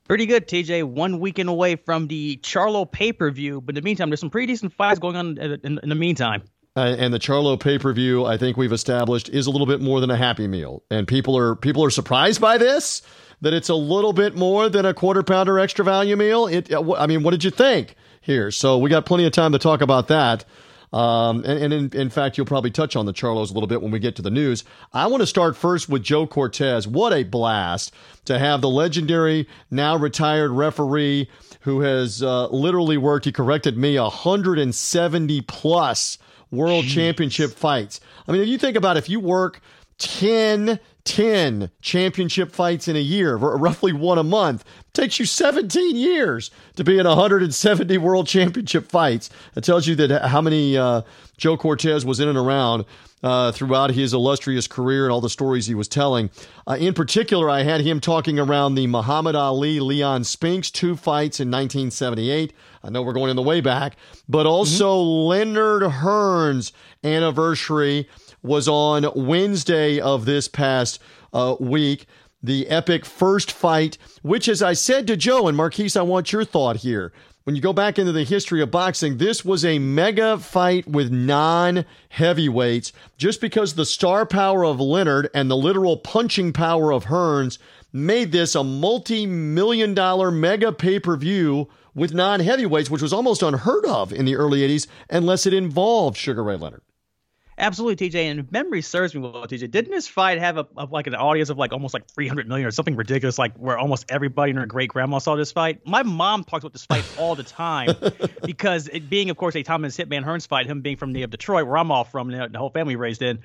Pretty good, TJ. One weekend away from the Charlo pay per view, but in the meantime, there's some pretty decent fights going on in, in, in the meantime. Uh, and the Charlo pay per view, I think we've established, is a little bit more than a happy meal, and people are people are surprised by this that it's a little bit more than a quarter pounder extra value meal. It, I mean, what did you think here? So we got plenty of time to talk about that. Um, and, and in, in, fact, you'll probably touch on the Charlos a little bit when we get to the news. I want to start first with Joe Cortez. What a blast to have the legendary, now retired referee who has uh, literally worked, he corrected me, 170 plus world Jeez. championship fights. I mean, if you think about it, if you work 10 10 championship fights in a year, r- roughly one a month. Takes you 17 years to be in 170 world championship fights. It tells you that how many uh, Joe Cortez was in and around uh, throughout his illustrious career and all the stories he was telling. Uh, in particular, I had him talking around the Muhammad Ali Leon Spinks two fights in 1978. I know we're going in the way back, but also mm-hmm. Leonard Hearn's anniversary was on Wednesday of this past uh, week. The epic first fight, which, as I said to Joe and Marquise, I want your thought here. When you go back into the history of boxing, this was a mega fight with non heavyweights just because the star power of Leonard and the literal punching power of Hearns made this a multi million dollar mega pay per view with non heavyweights, which was almost unheard of in the early 80s unless it involved Sugar Ray Leonard. Absolutely, TJ. And memory serves me well, TJ, didn't this fight have a, a, like an audience of like almost like 300 million or something ridiculous, like where almost everybody and her great grandma saw this fight? My mom talks about this fight [laughs] all the time because it being, of course, a Thomas Hitman Hearns fight, him being from the of Detroit, where I'm all from, the, the whole family raised in,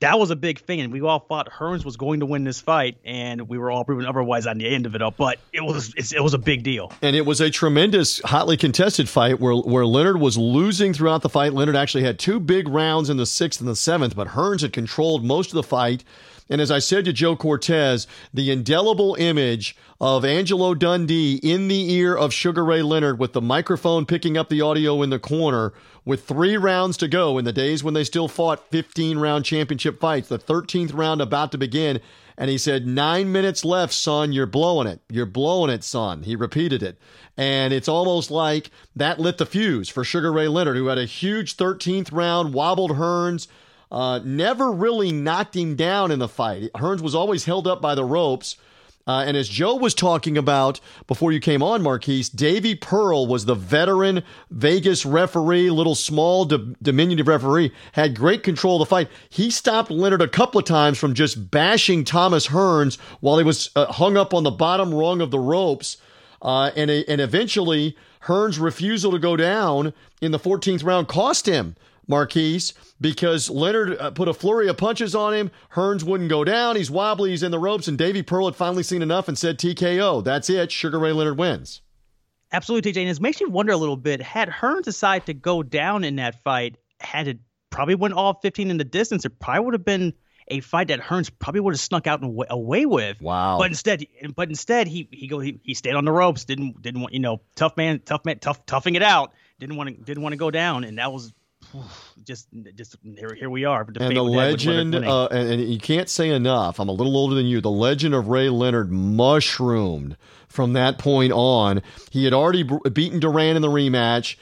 that was a big thing, and we all thought Hearns was going to win this fight, and we were all proven otherwise on the end of it. all. but it was it was a big deal, and it was a tremendous, hotly contested fight where where Leonard was losing throughout the fight. Leonard actually had two big rounds in the sixth and the seventh, but Hearns had controlled most of the fight. And as I said to Joe Cortez, the indelible image of Angelo Dundee in the ear of Sugar Ray Leonard with the microphone picking up the audio in the corner with three rounds to go in the days when they still fought 15 round championship fights, the 13th round about to begin. And he said, Nine minutes left, son. You're blowing it. You're blowing it, son. He repeated it. And it's almost like that lit the fuse for Sugar Ray Leonard, who had a huge 13th round, wobbled Hearns, uh, never really knocked him down in the fight. Hearns was always held up by the ropes. Uh, and as Joe was talking about before you came on, Marquise, Davey Pearl was the veteran Vegas referee, little small, diminutive referee, had great control of the fight. He stopped Leonard a couple of times from just bashing Thomas Hearns while he was uh, hung up on the bottom rung of the ropes. Uh, and, and eventually, Hearns' refusal to go down in the 14th round cost him Marquise because Leonard uh, put a flurry of punches on him. Hearns wouldn't go down. He's wobbly. He's in the ropes. And Davey Pearl had finally seen enough and said TKO. That's it. Sugar Ray Leonard wins. Absolutely, TJ. And it makes me wonder a little bit. Had Hearns decided to go down in that fight, had it probably went all 15 in the distance, it probably would have been a fight that Hearns probably would have snuck out and away with. Wow. But instead, but instead he he go he, he stayed on the ropes. Didn't didn't want you know tough man tough man tough toughing it out. Didn't want to didn't want to go down, and that was just just here, here we are. and the legend, uh, and, and, you can't say enough. I'm a little older than you. The legend of Ray Leonard mushroomed from that point on. He had already beaten Duran in the rematch.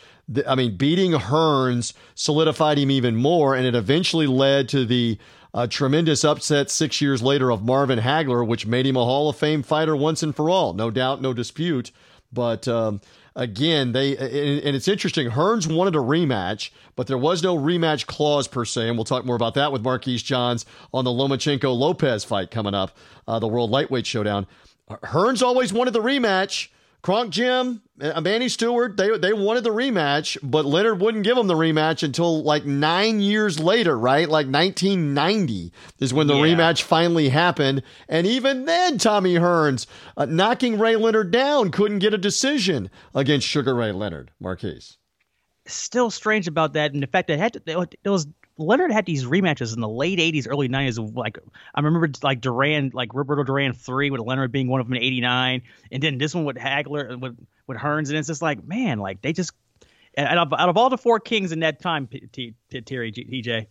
I mean, beating Hearns solidified him even more, and it eventually led to the uh, tremendous upset six years later of Marvin Hagler, which made him a Hall of Fame fighter once and for all. No doubt, no dispute. But um, again, they and it's interesting. Hearns wanted a rematch, but there was no rematch clause per se, and we'll talk more about that with Marquise Johns on the Lomachenko Lopez fight coming up, uh, the World Lightweight Showdown. Hearns always wanted the rematch. Kronk Gym, uh, Manny Steward, they they wanted the rematch, but Leonard wouldn't give them the rematch until like nine years later, right? Like 1990 is when the yeah. rematch finally happened, and even then, Tommy Hearns uh, knocking Ray Leonard down couldn't get a decision against Sugar Ray Leonard. Marquise. Still strange about that, and the fact that had to, it was Leonard had these rematches in the late '80s, early '90s. Like I remember, like Duran, like Roberto Duran three, with Leonard being one of them in '89, and then this one with Hagler, uh, with with Hearns, and it's just like, man, like they just out of, out of all the four kings in that time, Terry TJ,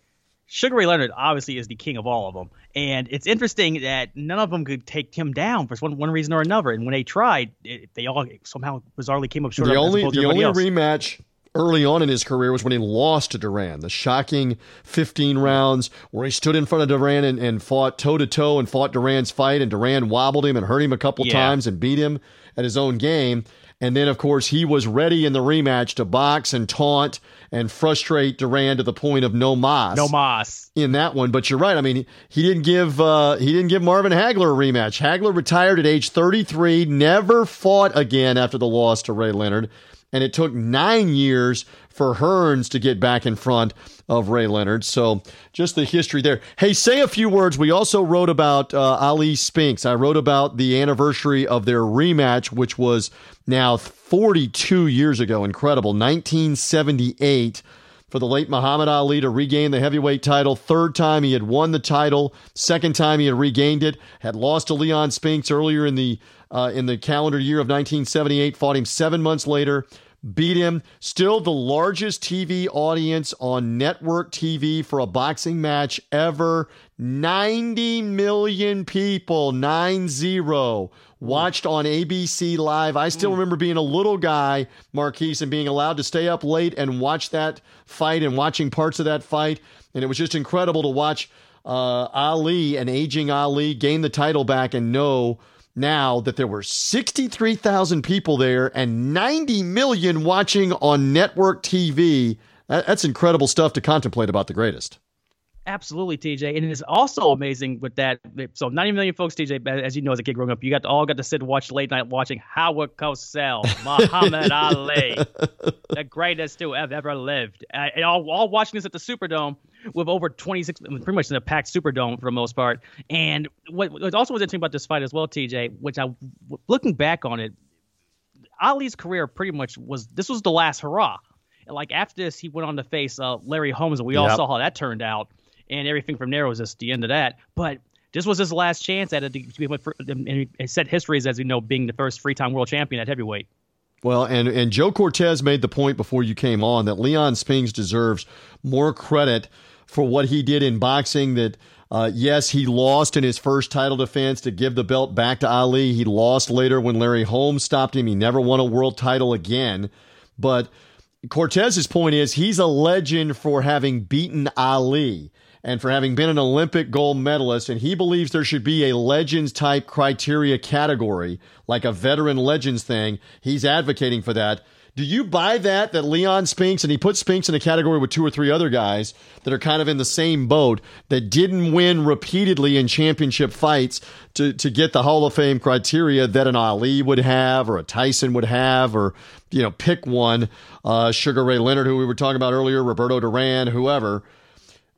Sugar Ray Leonard obviously is the king of all of them, and it's interesting that none of them could take him down for one, one reason or another. And when they tried, it, they all somehow bizarrely came up short. The only the only else. rematch early on in his career was when he lost to Duran. The shocking 15 rounds where he stood in front of Duran and, and fought toe to toe and fought Duran's fight, and Duran wobbled him and hurt him a couple yeah. times and beat him at his own game. And then, of course, he was ready in the rematch to box and taunt and frustrate Duran to the point of no mas. No mas in that one. But you're right. I mean, he didn't give uh, he didn't give Marvin Hagler a rematch. Hagler retired at age 33, never fought again after the loss to Ray Leonard and it took nine years for Hearns to get back in front of Ray Leonard. So just the history there. Hey, say a few words. We also wrote about uh, Ali Spinks. I wrote about the anniversary of their rematch, which was now 42 years ago. Incredible. 1978 for the late Muhammad Ali to regain the heavyweight title. Third time he had won the title. Second time he had regained it. Had lost to Leon Spinks earlier in the uh, in the calendar year of 1978. Fought him seven months later. Beat him. Still the largest TV audience on network TV for a boxing match ever. 90 million people, 9 0, watched on ABC Live. I still remember being a little guy, Marquise, and being allowed to stay up late and watch that fight and watching parts of that fight. And it was just incredible to watch uh, Ali, an aging Ali, gain the title back and know now that there were 63,000 people there and 90 million watching on network TV. That's incredible stuff to contemplate about the greatest. Absolutely, TJ, and it's also amazing with that. So, 90 million folks, TJ, as you know, as a kid growing up, you got to, all got to sit and watch late night watching Howard Cosell, [laughs] Muhammad Ali, the greatest to have ever lived, uh, and all, all watching this at the Superdome with over 26, pretty much in a packed Superdome for the most part. And what, what also was interesting about this fight as well, TJ, which I, looking back on it, Ali's career pretty much was this was the last hurrah. Like after this, he went on to face uh, Larry Holmes, and we yep. all saw how that turned out and everything from there was just the end of that. But this was his last chance at it to be and set histories as you know being the first free time world champion at heavyweight. Well, and and Joe Cortez made the point before you came on that Leon Spinks deserves more credit for what he did in boxing. That uh, yes, he lost in his first title defense to give the belt back to Ali. He lost later when Larry Holmes stopped him. He never won a world title again. But Cortez's point is he's a legend for having beaten Ali and for having been an Olympic gold medalist. And he believes there should be a legends type criteria category, like a veteran legends thing. He's advocating for that. Do you buy that, that Leon Spinks, and he put Spinks in a category with two or three other guys that are kind of in the same boat that didn't win repeatedly in championship fights to, to get the Hall of Fame criteria that an Ali would have or a Tyson would have, or, you know, pick one, uh, Sugar Ray Leonard, who we were talking about earlier, Roberto Duran, whoever.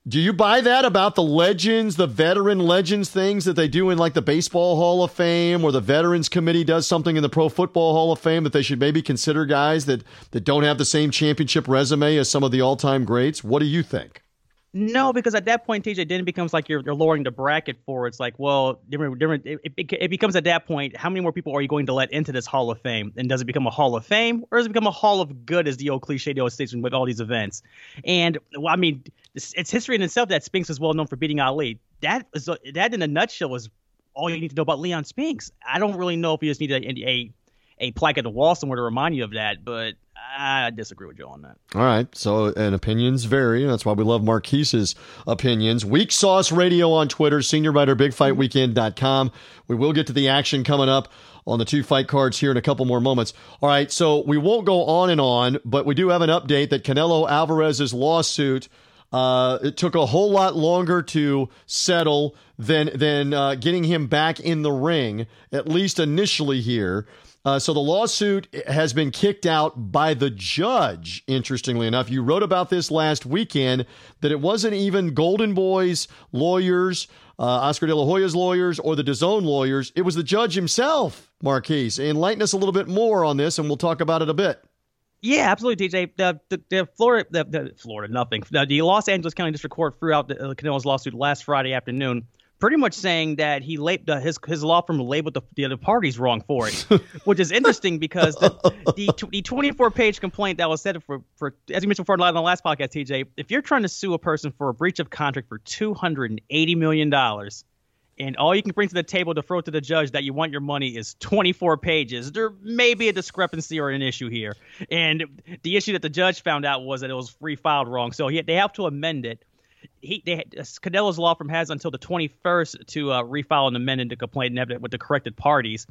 Do you buy that about the legends, the veteran legends things that they do in like the Baseball Hall of Fame or the Veterans Committee does something in the Pro Football Hall of Fame that they should maybe consider guys that, that don't have the same championship resume as some of the all time greats? What do you think? No, because at that point, TJ, then it becomes like you're, you're lowering the bracket for it's like, well, different, different. It, it, it, becomes at that point, how many more people are you going to let into this Hall of Fame? And does it become a Hall of Fame or does it become a Hall of Good, as the old cliche the old states with all these events? And well, I mean, it's, it's history in itself that Spinks is well known for beating Ali. That is that in a nutshell is all you need to know about Leon Spinks. I don't really know if you just need a, a a plaque at the wall somewhere to remind you of that, but I disagree with you on that. All right. So, and opinions vary. That's why we love Marquise's opinions. Weak Sauce Radio on Twitter, senior writer, bigfightweekend.com. We will get to the action coming up on the two fight cards here in a couple more moments. All right. So, we won't go on and on, but we do have an update that Canelo Alvarez's lawsuit. Uh, it took a whole lot longer to settle than than uh, getting him back in the ring, at least initially here. Uh, so the lawsuit has been kicked out by the judge. Interestingly enough, you wrote about this last weekend that it wasn't even Golden Boy's lawyers, uh, Oscar De La Hoya's lawyers, or the DAZN lawyers. It was the judge himself, Marquise. Enlighten us a little bit more on this, and we'll talk about it a bit. Yeah, absolutely, DJ. The the, the Florida, the, the, Florida, nothing. The, Los Angeles County District Court threw out the, uh, Canelo's lawsuit last Friday afternoon pretty much saying that he lab- his his law firm labeled the, the other parties wrong for it, [laughs] which is interesting because the the, the 24 page complaint that was set for for as you mentioned before on the last podcast, TJ, if you're trying to sue a person for a breach of contract for 280 million dollars. And all you can bring to the table to throw to the judge that you want your money is 24 pages. There may be a discrepancy or an issue here. And the issue that the judge found out was that it was free filed wrong. So he, they have to amend it he they, Canelo's law firm has until the 21st to uh, refile and amend the complaint and with the corrected parties,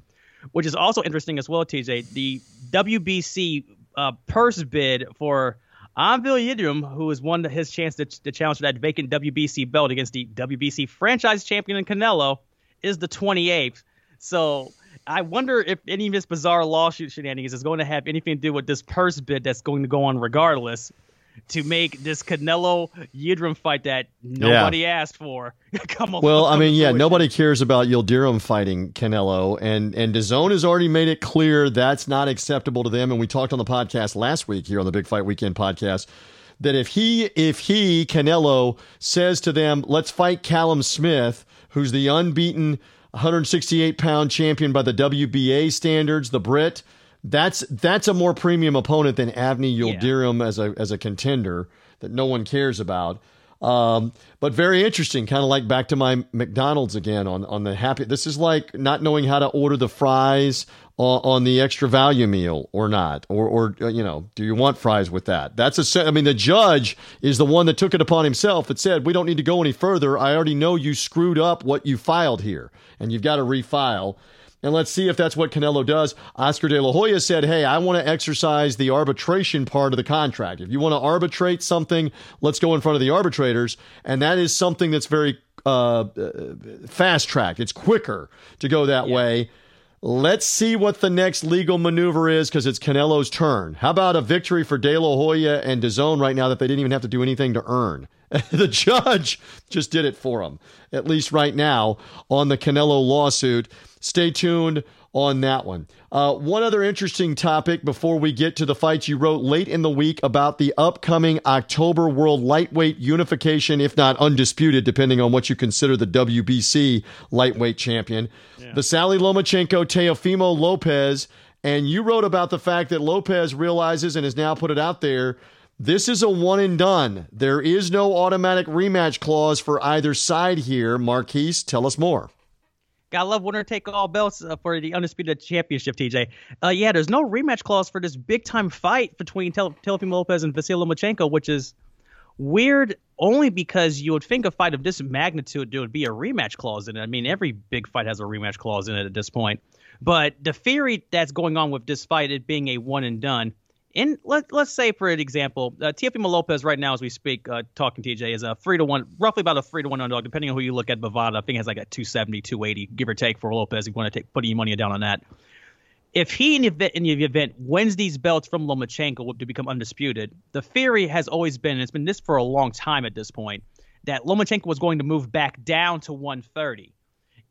which is also interesting as well. TJ, the WBC uh, purse bid for Avni Yildirim, who has won his chance to, to challenge for that vacant WBC belt against the WBC franchise champion in Canelo, is the 28th. So I wonder if any of this bizarre lawsuit shenanigans is going to have anything to do with this purse bid that's going to go on regardless to make this Canelo Yildirim fight that nobody yeah. asked for [laughs] come along. Well, I mean, yeah, nobody cares about Yildirim fighting Canelo, and and DAZN has already made it clear that's not acceptable to them. And we talked on the podcast last week here on the Big Fight Weekend podcast that if he if he Canelo says to them, "Let's fight Callum Smith," who's the unbeaten 168 pound champion by the WBA standards, the Brit that's that's a more premium opponent than Avni Yildirim yeah. as a as a contender that no one cares about. Um, but very interesting, kind of like back to my McDonald's again on on the happy. This is like not knowing how to order the fries on, on the extra value meal or not, or or uh, you know, do you want fries with that? That's a. I mean, the judge is the one that took it upon himself that said we don't need to go any further. I already know you screwed up what you filed here, and you've got to refile. And let's see if that's what Canelo does. Oscar De La Hoya said, Hey, I want to exercise the arbitration part of the contract. If you want to arbitrate something, let's go in front of the arbitrators. And that is something that's very uh, uh fast tracked. It's quicker to go that yeah. way. Let's see what the next legal maneuver is because it's Canelo's turn. How about a victory for De La Hoya and DAZN right now that they didn't even have to do anything to earn? [laughs] the judge just did it for him, at least right now, on the Canelo lawsuit. Stay tuned on that one. Uh, one other interesting topic before we get to the fights you wrote late in the week about the upcoming October World Lightweight Unification, if not undisputed, depending on what you consider the WBC lightweight champion. Yeah. Vasily Lomachenko Teofimo Lopez. And you wrote about the fact that Lopez realizes and has now put it out there this is a one and done. There is no automatic rematch clause for either side here. Marquise, tell us more. Gotta love winner take all belts uh, for the undisputed championship, TJ. Uh, yeah, there's no rematch clause for this big time fight between Tel- Teofimo Lopez and Vasily Lomachenko, which is weird only because you would think a fight of this magnitude there would be a rematch clause in it. I mean, every big fight has a rematch clause in it at this point. But the theory that's going on with this fight, it being a one and done, in let, let's say for an example, uh, Lopez right now as we speak, uh, talking TJ is a three to one, roughly about a three to one underdog, depending on who you look at. Bovada, I think has like a 270, 280, give or take for Lopez. If you want to take put any money down on that. If he in the event, in the event wins these belts from Lomachenko to become undisputed, the theory has always been, and it's been this for a long time at this point, that Lomachenko was going to move back down to 130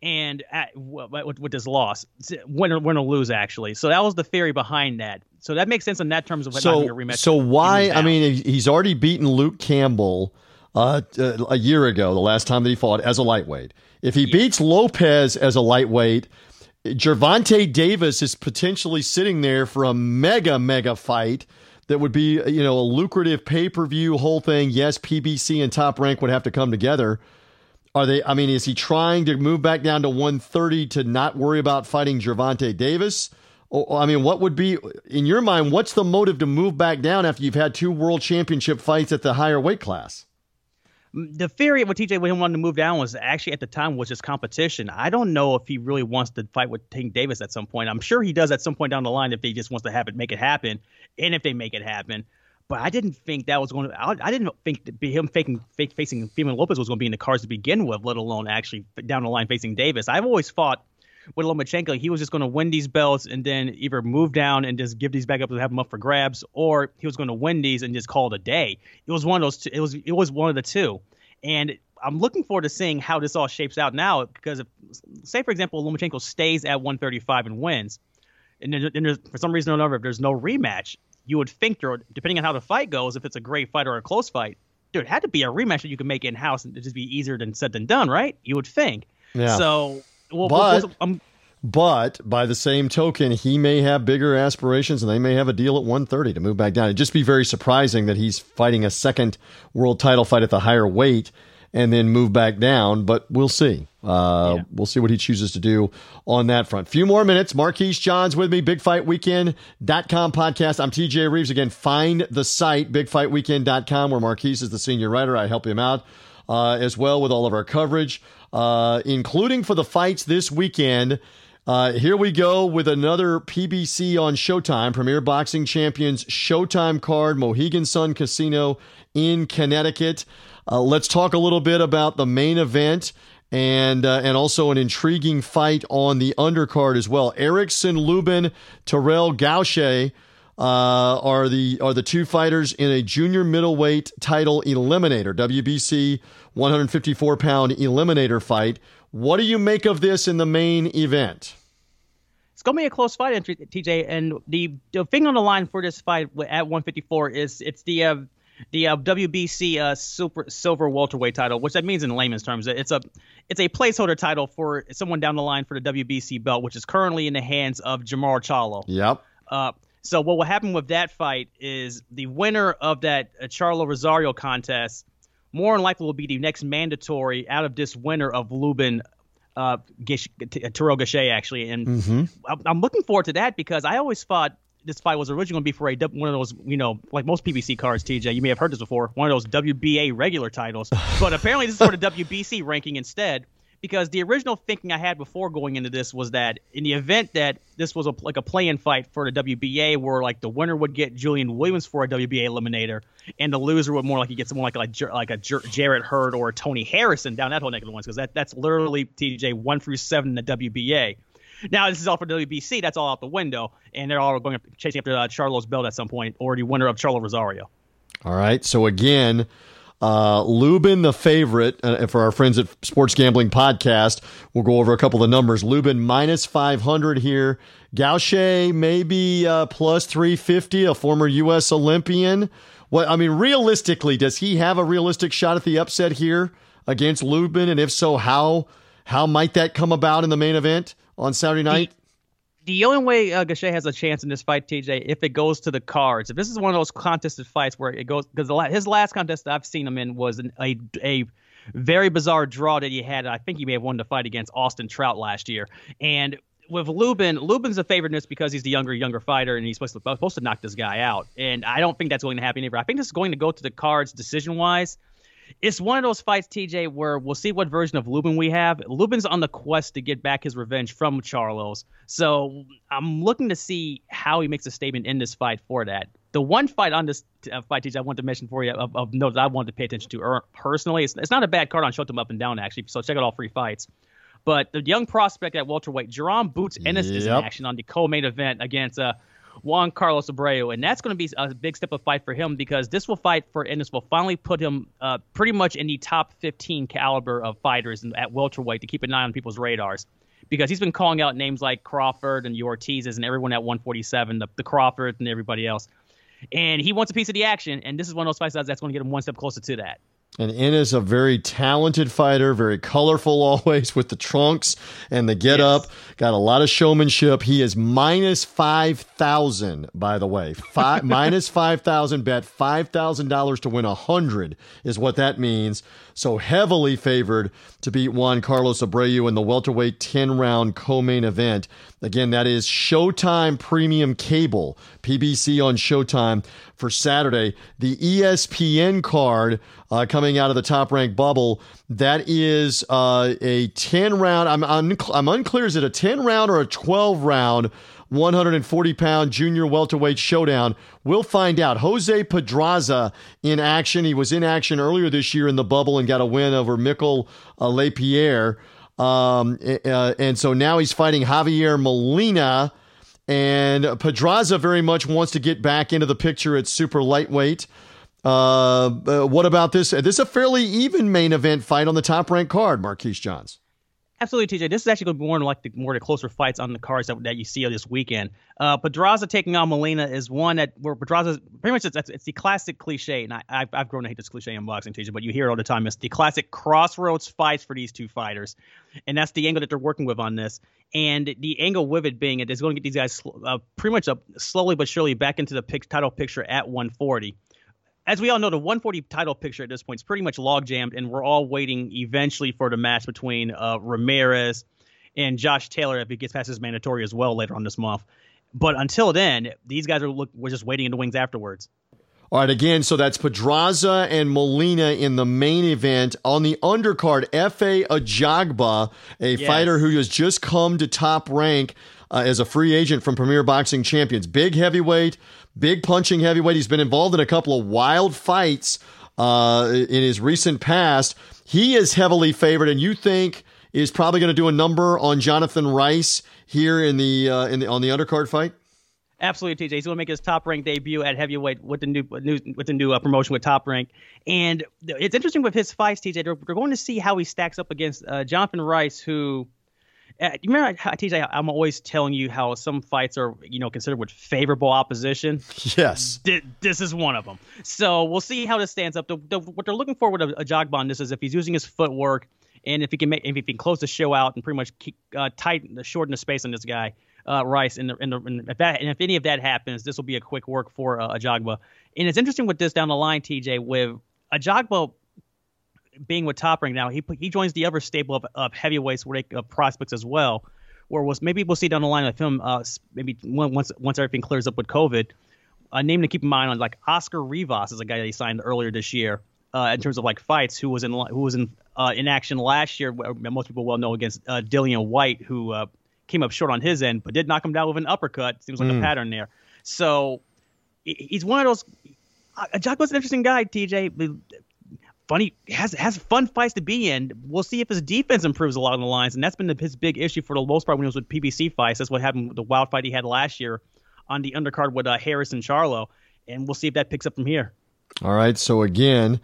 and at, with, with, this loss, win or, win or lose actually. So that was the theory behind that. So that makes sense in that terms of so, a rematch. So why? I mean, he's already beaten Luke Campbell uh, uh, a year ago, the last time that he fought as a lightweight. If he yeah. beats Lopez as a lightweight, Gervonta Davis is potentially sitting there for a mega mega fight that would be you know a lucrative pay per view whole thing. Yes, PBC and Top Rank would have to come together. Are they? I mean, is he trying to move back down to 130 to not worry about fighting Gervonta Davis? Or, I mean, what would be in your mind? What's the motive to move back down after you've had two world championship fights at the higher weight class? The theory of what TJ Williams wanted to move down was actually at the time was just competition. I don't know if he really wants to fight with Tank Davis at some point. I'm sure he does at some point down the line if he just wants to have it make it happen, and if they make it happen. But I didn't think that was going to. I, I didn't think that him faking, fake, facing Femon Lopez was going to be in the cards to begin with, let alone actually down the line facing Davis. I've always thought with Lomachenko, he was just going to win these belts and then either move down and just give these back up and have them up for grabs, or he was going to win these and just call it a day. It was one of those. Two, it was it was one of the two, and I'm looking forward to seeing how this all shapes out now. Because if, say for example, Lomachenko stays at 135 and wins, and then, then for some reason or another, if there's no rematch, you would think there, depending on how the fight goes, if it's a great fight or a close fight, dude, it had to be a rematch that you could make in house and it'd just be easier than said than done, right? You would think. Yeah. So, well, but, well, um, but by the same token, he may have bigger aspirations and they may have a deal at 130 to move back down. It'd just be very surprising that he's fighting a second world title fight at the higher weight and then move back down, but we'll see. Uh, yeah. We'll see what he chooses to do on that front. Few more minutes. Marquise Johns with me, bigfightweekend.com podcast. I'm TJ Reeves. Again, find the site, bigfightweekend.com, where Marquise is the senior writer. I help him out uh, as well with all of our coverage, uh, including for the fights this weekend. Uh, here we go with another PBC on Showtime, Premier Boxing Champions Showtime card, Mohegan Sun Casino in Connecticut. Uh, let's talk a little bit about the main event and uh, and also an intriguing fight on the undercard as well. Erickson Lubin, Terrell Gausha uh, are the are the two fighters in a junior middleweight title eliminator, WBC 154 pound eliminator fight. What do you make of this in the main event? It's gonna be a close fight, TJ. And the the thing on the line for this fight at 154 is it's the uh, the uh, WBC uh, super silver welterweight title, which that means in layman's terms, it's a it's a placeholder title for someone down the line for the WBC belt, which is currently in the hands of Jermell Charlo. Yep. Uh, so what will happen with that fight is the winner of that uh, Charlo Rosario contest more than likely will be the next mandatory out of this winner of Lubin uh, Gish, Terrell Gausha, actually. And mm-hmm. I'm looking forward to that because I always thought this fight was originally going to be for a one of those, you know, like most PBC cards. TJ, you may have heard this before, one of those WBA regular titles, [sighs] but apparently this is for the WBC ranking instead because the original thinking I had before going into this was that in the event that this was a, like a play-in fight for the WBA, where like the winner would get Julian Williams for a WBA eliminator, and the loser would more like he gets someone like like like a Jarrett Hurd or a Tony Harrison down that whole neck of the ones, because that that's literally TJ one through seven in the WBA. Now this is all for WBC. That's all out the window, and they're all going chasing after uh, Charlo's belt at some point, or the winner of Charlo Rosario. All right. So again, uh, Lubin, the favorite uh, for our friends at Sports Gambling Podcast. We'll go over a couple of the numbers. Lubin minus 500 here. Gausha maybe uh, plus 350, a former U.S. Olympian. What I mean, realistically, does he have a realistic shot at the upset here against Lubin? And if so, how how might that come about in the main event on Saturday night? the only way uh, Gausha has a chance in this fight, TJ, if it goes to the cards. If this is one of those contested fights where it goes, because his last contest I've seen him in was an, a a very bizarre draw that he had. I think he may have won the fight against Austin Trout last year. And with Lubin, Lubin's a favorite in this because he's the younger, younger fighter, and he's supposed to, supposed to knock this guy out. And I don't think that's going to happen either. I think this is going to go to the cards decision wise it's one of those fights, TJ, where we'll see what version of Lubin we have. Lubin's on the quest to get back his revenge from Charlos. So I'm looking to see how he makes a statement in this fight for that. The one fight on this uh, fight, TJ, I want to mention for you of, of note that I wanted to pay attention to er, personally. It's, it's not a bad card on Showtime Up and Down, actually. So check out all three fights. But the young prospect at welterweight, Jaron Boots Ennis, yep. is in action on the co-main event against uh, Juan Carlos Abreu, and that's going to be a big step of fight for him because this will fight for Ennis will finally put him uh, pretty much in the top 15 caliber of fighters at welterweight to keep an eye on people's radars because he's been calling out names like Crawford and Ortiz's and everyone at 147, the, the Crawford and everybody else, and he wants a piece of the action, and this is one of those fights that's going to get him one step closer to that. And is a very talented fighter, very colorful [laughs] always with the trunks and the get yes. up. Got a lot of showmanship. He is minus 5,000, by the way. [laughs] Five, minus 5,000 bet $5,000 to win 100 is what that means. So heavily favored to beat Juan Carlos Abreu in the welterweight 10 round co main event. Again, that is Showtime Premium Cable, PBC on Showtime for Saturday. The ESPN card uh, coming out of the top ranked bubble, that is uh, a 10 round. I'm, I'm, I'm unclear, is it a 10 round or a 12 round? 140 pound junior welterweight showdown. We'll find out. Jose Pedraza in action. He was in action earlier this year in the bubble and got a win over Mikkel uh, LesPierre. Um, uh, and so now he's fighting Javier Molina. And Pedraza very much wants to get back into the picture at super lightweight. Uh, uh, what about this? This is a fairly even main event fight on the top ranked card, Marquise Johns. Absolutely, TJ. This is actually going to be more like the more the closer fights on the cards that, that you see this weekend. Uh, Pedraza taking on Molina is one that where Pedraza pretty much it's, it's the classic cliche, and I, I've, I've grown to hate this cliche in boxing, TJ, but you hear it all the time. It's the classic crossroads fights for these two fighters, and that's the angle that they're working with on this. And the angle with it being it is going to get these guys uh, pretty much up slowly but surely back into the title picture at 140 as we all know, the 140 title picture at this point is pretty much log jammed, and we're all waiting eventually for the match between uh, Ramirez and Josh Taylor if he gets past his mandatory as well later on this month. But until then, these guys are look, we're just waiting in the wings afterwards. All right, again, so that's Pedraza and Molina in the main event. On the undercard, Efe Ajagba, a yes. fighter who has just come to top rank uh, as a free agent from Premier Boxing Champions. Big heavyweight, big punching heavyweight. He's been involved in a couple of wild fights uh, in his recent past. He is heavily favored, and you think is probably going to do a number on Jonathan Rice here in the uh, in the on the undercard fight. Absolutely, TJ. He's going to make his top rank debut at heavyweight with the new, with the new uh, promotion with Top Rank, and it's interesting with his fights, TJ. They're going to see how he stacks up against uh, Jonathan Rice, who uh, you remember, I, TJ, I'm always telling you how some fights are, you know, considered with favorable opposition. Yes. this is one of them. So we'll see how this stands up. The, the, what they're looking for with a, a Ajagba this is if he's using his footwork and if he can make, if he can close the show out and pretty much keep, uh, tighten, shorten the space on this guy, uh, Rice. And, the, and, the, and if that, and if any of that happens, this will be a quick work for uh, Ajagba. And it's interesting with this down the line, TJ, with Ajagba being with Top Rank now, he he joins the other staple of, of heavyweights where they, uh, prospects as well. Where was maybe we'll see down the line with him, uh, maybe once once everything clears up with COVID. A name to keep in mind on like Oscar Rivas is a guy that he signed earlier this year. uh, in terms of like fights, who was in who was in uh, in action last year. Most people well know against uh, Dillian Whyte, who uh, came up short on his end, but did knock him down with an uppercut. Seems like mm. a pattern there. So he's one of those. Uh, Jocko's an interesting guy, TJ. Funny has has fun fights to be in. We'll see if his defense improves along the lines, and that's been the, his big issue for the most part when he was with PBC fights. That's what happened with the wild fight he had last year on the undercard with uh, Harris and Charlo, and we'll see if that picks up from here. All right. So again,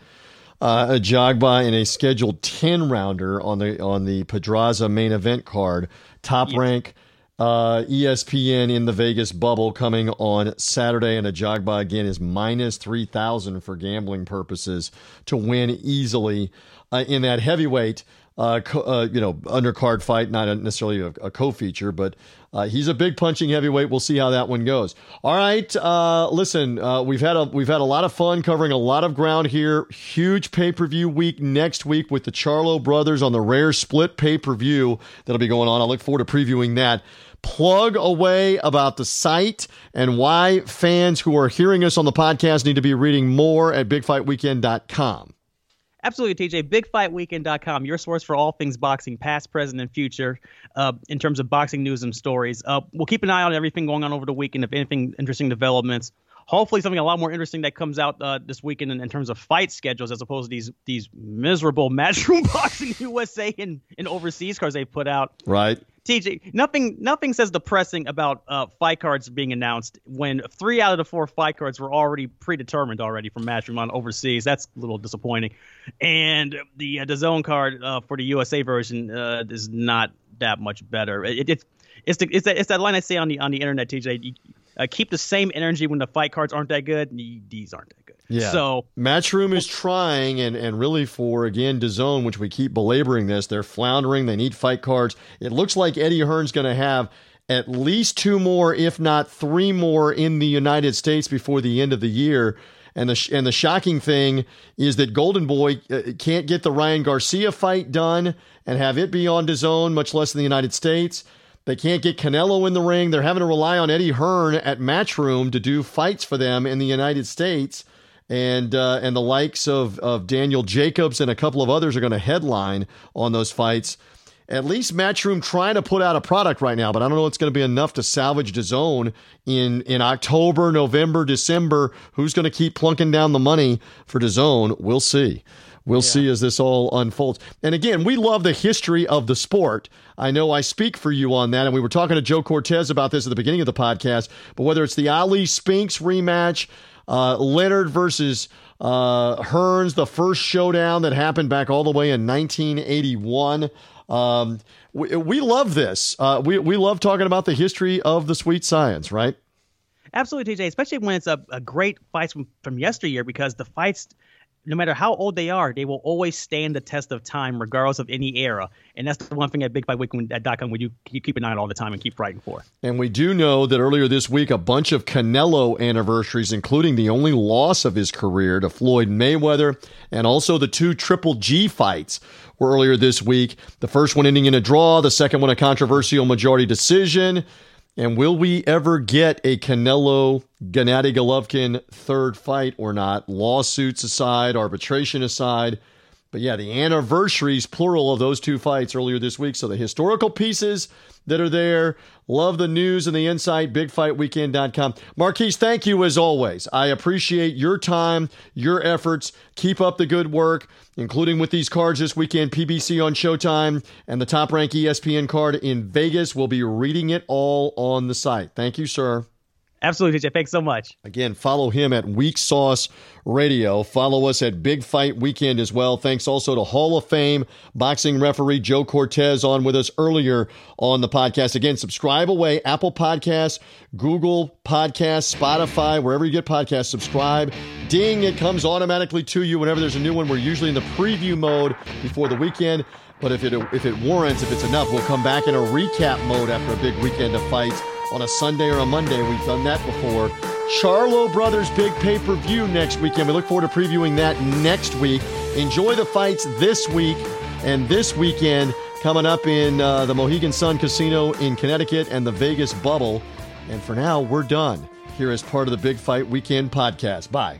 uh, Ajagba in a scheduled ten rounder on the on the Pedraza main event card. Top yes. rank uh, ESPN in the Vegas bubble coming on Saturday, and Ajagba again is minus 3,000 for gambling purposes to win easily uh, in that heavyweight uh, uh, you know, undercard fight, not necessarily a, a co-feature, but uh, he's a big punching heavyweight. We'll see how that one goes. All right, uh, listen, uh, we've had a we've had a lot of fun covering a lot of ground here. Huge pay per view week next week with the Charlo brothers on the rare split pay per view that'll be going on. I look forward to previewing that. Plug away about the site and why fans who are hearing us on the podcast need to be reading more at bigfightweekend.com. Absolutely, TJ. BigFightWeekend.com, your source for all things boxing, past, present, and future, uh, in terms of boxing news and stories. Uh, we'll keep an eye on everything going on over the weekend. If anything interesting developments, hopefully something a lot more interesting that comes out uh, this weekend in, in, terms of fight schedules, as opposed to these these miserable [laughs] Matchroom Boxing USA and, and overseas cards they put out. Right. TJ, nothing nothing says depressing about uh, fight cards being announced when three out of the four fight cards were already predetermined already from Matchroom on overseas. That's a little disappointing. And the uh, the zone card uh, for the USA version uh, is not that much better. It, it, it's the, it's that it's that line I say on the on the internet, TJ. You, uh, keep the same energy when the fight cards aren't that good. These aren't that good. Yeah. So Matchroom is trying, and and really for again DAZN, which we keep belaboring this, they're floundering. They need fight cards. It looks like Eddie Hearn's going to have at least two more, if not three more, in the United States before the end of the year. And the and the shocking thing is that Golden Boy uh, can't get the Ryan Garcia fight done and have it be on DAZN, much less in the United States. They can't get Canelo in the ring. They're having to rely on Eddie Hearn at Matchroom to do fights for them in the United States and uh, and the likes of of Daniel Jacobs and a couple of others are going to headline on those fights. At least Matchroom trying to put out a product right now, but I don't know it's going to be enough to salvage DAZN in in October, November, December. Who's going to keep plunking down the money for DAZN? We'll see. We'll yeah. see as this all unfolds. And again, we love the history of the sport. I know I speak for you on that. And we were talking to Joe Cortez about this at the beginning of the podcast. But whether it's the Ali Spinks rematch, uh, Leonard versus uh, Hearns, the first showdown that happened back all the way in 1981. Um, we, we love this. Uh, we, we love talking about the history of the sweet science, right? Absolutely, TJ, especially when it's a, a great fight from, from yesteryear because the fights no matter how old they are, they will always stand the test of time, regardless of any era. And that's the one thing at BigFightWeekend.com we do keep an eye on all the time and keep fighting for. And we do know that earlier this week, a bunch of Canelo anniversaries, including the only loss of his career to Floyd Mayweather, and also the two Triple G fights were earlier this week. The first one ending in a draw, the second one a controversial majority decision. And will we ever get a Canelo Gennady Golovkin third fight or not? Lawsuits aside, arbitration aside. But yeah, the anniversaries, plural, of those two fights earlier this week. So the historical pieces that are there. Love the news and the insight. BigFightWeekend.com. Marquise, thank you as always. I appreciate your time, your efforts. Keep up the good work, including with these cards this weekend PBC on Showtime and the top rank ESPN card in Vegas. We'll be reading it all on the site. Thank you, sir. Absolutely, TJ. Thanks so much. Again, follow him at Weak Sauce Radio. Follow us at Big Fight Weekend as well. Thanks also to Hall of Fame boxing referee Joe Cortez on with us earlier on the podcast. Again, subscribe away, Apple Podcasts, Google Podcasts, Spotify, wherever you get podcasts, subscribe. Ding, it comes automatically to you whenever there's a new one. We're usually in the preview mode before the weekend. But if it if it warrants, if it's enough, we'll come back in a recap mode after a big weekend of fights on a Sunday or a Monday. We've done that before. Charlo Brothers big pay per view next weekend. We look forward to previewing that next week. Enjoy the fights this week and this weekend coming up in uh, the Mohegan Sun Casino in Connecticut and the Vegas Bubble. And for now, we're done here as part of the Big Fight Weekend podcast. Bye.